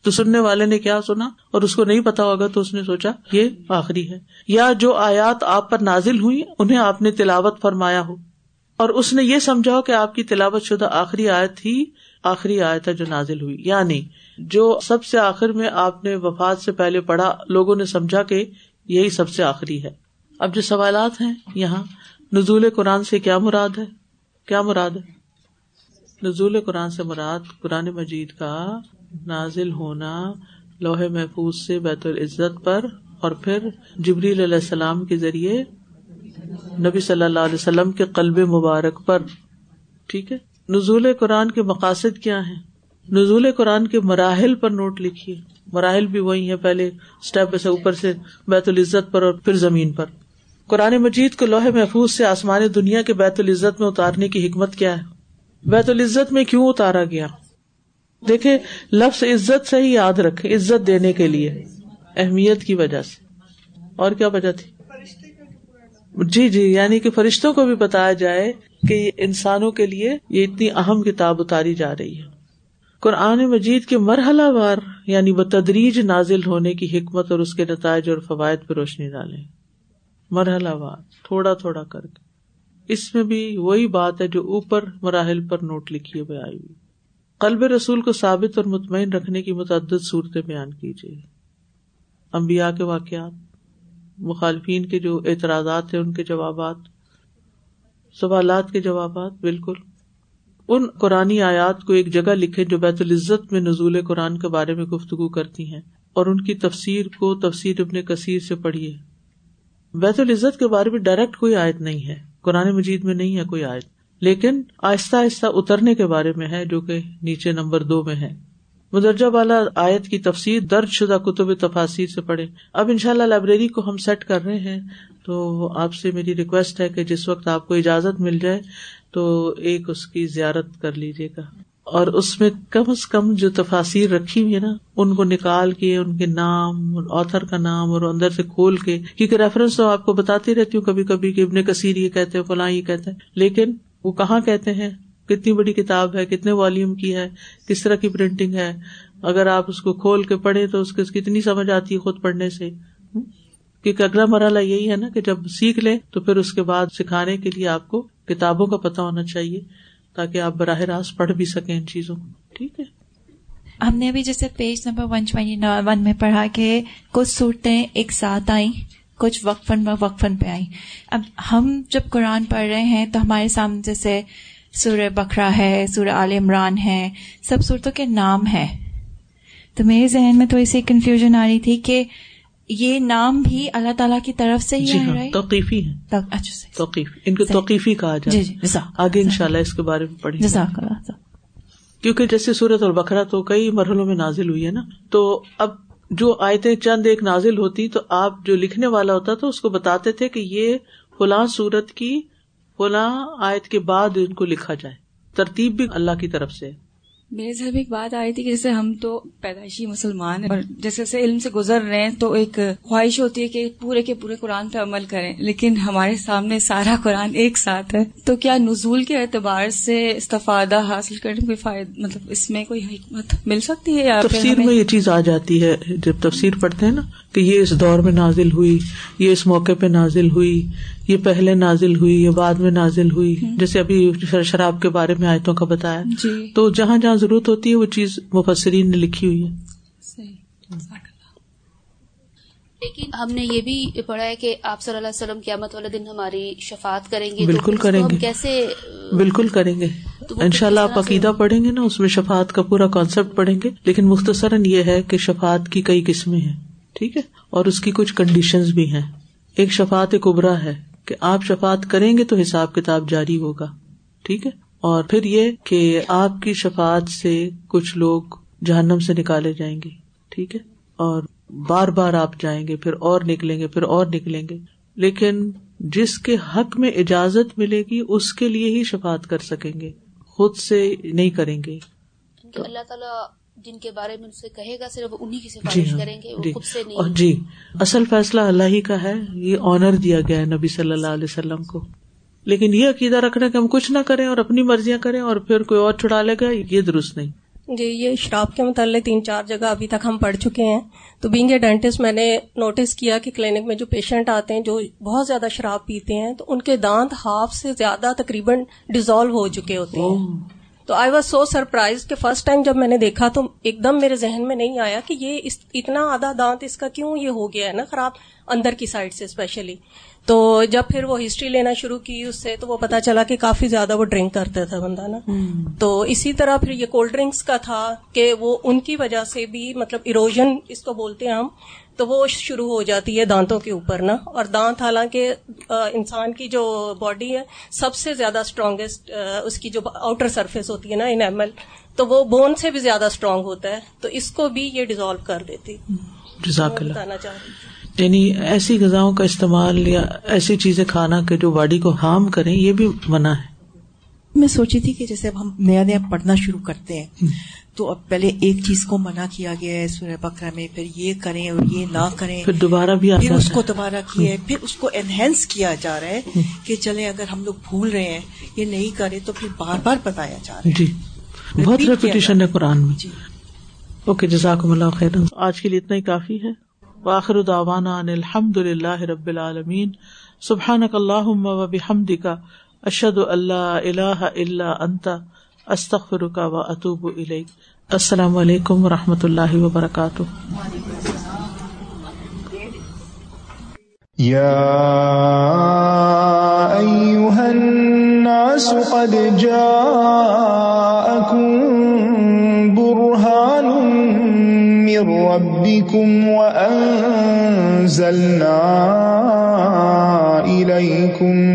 تو سننے والے نے کیا سنا اور اس کو نہیں پتا ہوگا تو اس نے سوچا یہ آخری ہے۔ یا جو آیات آپ پر نازل ہوئی انہیں آپ نے تلاوت فرمایا ہو۔ اور اس نے یہ سمجھا ہو کہ آپ کی تلاوت شدہ آخری آیت ہی آخری آیت ہے جو نازل ہوئی۔ یعنی جو سب سے آخر میں آپ نے وفات سے پہلے پڑھا، لوگوں نے سمجھا کہ یہی سب سے آخری ہے۔ اب جو سوالات ہیں یہاں، نزول قرآن سے کیا مراد ہے؟ کیا مراد ہے؟ نزول قرآن سے مراد قرآن مجید کا نازل ہونا لوہے محفوظ سے بیت العزت پر اور پھر جبریل علیہ السلام کے ذریعے نبی صلی اللہ علیہ وسلم کے قلب مبارک پر۔ ٹھیک ہے؟ نزول قرآن کے مقاصد کیا ہیں؟ نزول قرآن کے مراحل پر نوٹ لکھیے۔ مراحل بھی وہی ہے پہلے اسٹیپ سے اوپر سے بیت العزت پر اور پھر زمین پر۔ قرآن مجید کو لوہے محفوظ سے آسمانی دنیا کے بیت العزت میں اتارنے کی حکمت کیا ہے؟ بیت العزت میں کیوں اتارا گیا؟ دیکھے لفظ عزت سے ہی یاد رکھے عزت دینے کے لیے، اہمیت کی وجہ سے۔ اور کیا وجہ تھی؟ جی جی یعنی کہ فرشتوں کو بھی بتایا جائے کہ انسانوں کے لیے یہ اتنی اہم کتاب اتاری جا رہی ہے۔ قرآن مجید کے مرحلہ وار یعنی بتدریج نازل ہونے کی حکمت اور اس کے نتائج اور فوائد پہ روشنی ڈالے مرحلہ وار، تھوڑا تھوڑا کر کے۔ اس میں بھی وہی بات ہے جو اوپر مراحل پر نوٹ لکھی ہوئی آئی ہوئی۔ قلب رسول کو ثابت اور مطمئن رکھنے کی متعدد صورتیں بیان کیجیے۔ امبیا کے واقعات، مخالفین کے جو اعتراضات ہیں، ان کے جوابات، سوالات کے جوابات، بالکل۔ ان قرآن آیات کو ایک جگہ لکھے جو بیت العزت میں نزول قرآن کے بارے میں گفتگو کرتی ہیں اور ان کی تفسیر کو تفسیر ابن کثیر سے پڑھیے۔ بیت العزت کے بارے میں ڈائریکٹ کوئی آیت نہیں ہے۔ قرآن مجید میں نہیں ہے کوئی آیت۔ لیکن آہستہ آہستہ اترنے کے بارے میں ہے جو کہ نیچے نمبر دو میں ہے۔ مدرجہ والا آیت کی تفصیل درج شدہ کتب تفاصیر سے پڑھے اب ان شاء اللہ لائبریری کو ہم سیٹ کر رہے ہیں تو آپ سے میری ریکویسٹ ہے کہ جس وقت آپ کو اجازت مل جائے تو ایک اس کی زیارت کر لیجیے گا۔ اور اس میں کم از کم جو تفاصیر رکھی ہوئی ہے نا، ان کو نکال کے، ان کے نام آتھر کا نام اور اندر سے کھول کے، کیونکہ ریفرنس تو آپ کو بتاتی رہتی ہوں کبھی کبھی کہ ابن کثیر یہ کہتے ہیں، فلاں یہ کہتے ہیں، لیکن وہ کہاں کہتے ہیں؟ کتنی بڑی کتاب ہے، کتنے والیوم کی ہے، کس طرح کی پرنٹنگ ہے؟ اگر آپ اس کو کھول کے پڑھے تو اس کی کتنی سمجھ آتی ہے خود پڑھنے سے۔ کیونکہ اگلا مرحلہ یہی ہے نا کہ جب سیکھ لیں تو پھر اس کے بعد سکھانے کے لیے آپ کو کتابوں کا پتا ہونا چاہیے تاکہ آپ براہ راست پڑھ بھی سکیں ان چیزوں کو۔ ٹھیک ہے۔
ہم نے ابھی جیسے page number one twenty one میں پڑھا کہ کچھ صورتیں ایک ساتھ آئیں۔ کچھ وقفن وقفن پہ آئی اب ہم جب قرآن پڑھ رہے ہیں تو ہمارے سامنے جیسے سورہ بکرا ہے سورہ عال عمران ہے سب صورتوں کے نام ہے تو میرے ذہن میں تو ایسی کنفیوژن آ رہی تھی کہ یہ نام بھی اللہ تعالیٰ کی طرف سے ہی
جی ہاں، توقیفی ہے اچھا توقیف ان کو توقیفی کہا جائے۔ جی جی آگے ان شاء اللہ۔ اس کے بارے میں پڑھی کیونکہ جیسے سورت اور بکرا تو کئی مرحلوں میں نازل ہوئی ہے نا تو اب جو آیتیں چند ایک نازل ہوتی تو آپ جو لکھنے والا ہوتا تھا اس کو بتاتے تھے کہ یہ فلاں سورت کی، فلاں آیت کے بعد ان کو لکھا جائے۔ ترتیب بھی اللہ کی طرف سے۔
میرے ذہن میں ایک بات آئی تھی کہ جیسے ہم تو پیدائشی مسلمان ہیں اور جیسے جیسے علم سے گزر رہے ہیں تو ایک خواہش ہوتی ہے کہ پورے کے پورے قرآن پہ عمل کریں۔ لیکن ہمارے سامنے سارا قرآن ایک ساتھ ہے۔ تو کیا نزول کے اعتبار سے استفادہ حاصل کرنے کوئی فائدہ مطلب اس میں کوئی حکمت مل سکتی ہے یا
تفسیر میں یہ چیز آ جاتی ہے جب تفسیر پڑھتے ہیں نا کہ یہ اس دور میں نازل ہوئی یہ اس موقع پہ نازل ہوئی یہ پہلے نازل ہوئی یہ بعد میں نازل ہوئی۔ جیسے ابھی شراب کے بارے میں آیتوں کا بتایا۔ جی۔ تو جہاں جہاں ضرورت ہوتی ہے وہ چیز مفسرین نے لکھی ہوئی ہے۔
لیکن ہم نے یہ بھی پڑھا ہے کہ آپ صلی اللہ علیہ وسلم قیامت والے دن ہماری شفات کریں گے
بالکل کریں گے۔ کیسے بالکل کریں گے۔ ان شاء اللہ آپ عقیدہ پڑھیں گے نا اس میں شفات کا پورا کانسیپٹ پڑھیں گے۔ لیکن مختصراً یہ ہے کہ شفات کی کئی قسمیں ہیں ٹھیک ہے؟ اور اس کی کچھ کنڈیشنز بھی ہیں۔ ایک شفات ابرا ہے۔ کہ آپ شفات کریں گے تو حساب کتاب جاری ہوگا، ٹھیک ہے؟ اور پھر یہ کہ آپ کی شفات سے کچھ لوگ جہنم سے نکالے جائیں گے، ٹھیک ہے؟ اور بار بار آپ جائیں گے، پھر اور نکلیں گے، پھر اور نکلیں گے، لیکن جس کے حق میں اجازت ملے گی، اس کے لیے ہی شفات کر سکیں گے، خود سے نہیں کریں گے۔
اللہ تعالیٰ جن کے بارے میں سے کہے گا صرف انہیں کی سفارش جی کریں گے
جی۔ خود سے نہیں۔ جی اصل فیصلہ اللہ ہی کا ہے یہ آنر دیا گیا ہے نبی صلی اللہ علیہ وسلم کو۔ لیکن یہ عقیدہ رکھنا کہ ہم کچھ نہ کریں اور اپنی مرضیاں کریں اور پھر کوئی اور چھڑا لے گا یہ درست نہیں۔
جی یہ شراب کے متعلق تین چار جگہ ابھی تک ہم پڑھ چکے ہیں۔ تو بینگ اے ڈینٹسٹ میں نے نوٹس کیا کہ کلینک میں جو پیشنٹ آتے ہیں جو بہت زیادہ شراب پیتے ہیں تو ان کے دانت ہاف سے زیادہ تقریباً ڈیزالو ہو چکے ہوتے ہیں۔ تو آئی واز سو سرپرائز کہ فرسٹ ٹائم جب میں نے دیکھا تو ایک دم میرے ذہن میں نہیں آیا کہ یہ اتنا آدھا دانت اس کا کیوں یہ ہو گیا ہے نا خراب اندر کی سائڈ سے اسپیشلی تو جب پھر وہ ہسٹری لینا شروع کی اس سے تو وہ پتا چلا کہ کافی زیادہ وہ ڈرنک کرتا تھا بندہ نا. تو اسی طرح پھر یہ کولڈ ڈرنکس کا تھا کہ وہ ان کی وجہ سے بھی مطلب اروژن اس کو بولتے ہیں ہم تو وہ شروع ہو جاتی ہے دانتوں کے اوپر نا اور دانت حالانکہ انسان کی جو باڈی ہے سب سے زیادہ اسٹرانگیسٹ اس کی جو آؤٹر سرفیس ہوتی ہے نا ان ایل تو وہ بون سے بھی زیادہ اسٹرانگ ہوتا ہے تو اس کو بھی یہ ڈیزالو کر دیتی
بتانا چاہ رہی یعنی ایسی غذاؤں کا استعمال یا ایسی چیزیں کھانا کہ جو باڈی کو ہارم کریں یہ بھی منع ہے۔
میں سوچی تھی کہ جیسے اب ہم نیا نیا پڑھنا شروع کرتے ہیں تو اب پہلے ایک چیز کو منع کیا گیا ہے سورہ بکرا میں پھر یہ کریں اور یہ نہ کریں۔
پھر دوبارہ بھی
پھر اس کو دوبارہ کیا ہے۔ پھر اس کو انہینس کیا جا رہا ہے کہ چلے اگر ہم لوگ بھول رہے ہیں یہ نہیں کریں تو پھر بار بار بتایا جا رہا ہے۔
جی۔ بہت ریپوٹیشن ہے قرآن میں۔ جی۔ اوکے جزاک اللہ خیر آج کے لیے اتنا ہی کافی ہے۔ واخر داوانا الحمد للہ رب العالمین۔ سبحان اللہ و بحمدک اشد اللہ اللہ اللہ انتا استخر کا و اطوب السلام علیکم و رحمۃ اللہ وبرکاتہ۔
يا أيها الناس قد جاءكم برهان من ربكم وأنزلنا إليكم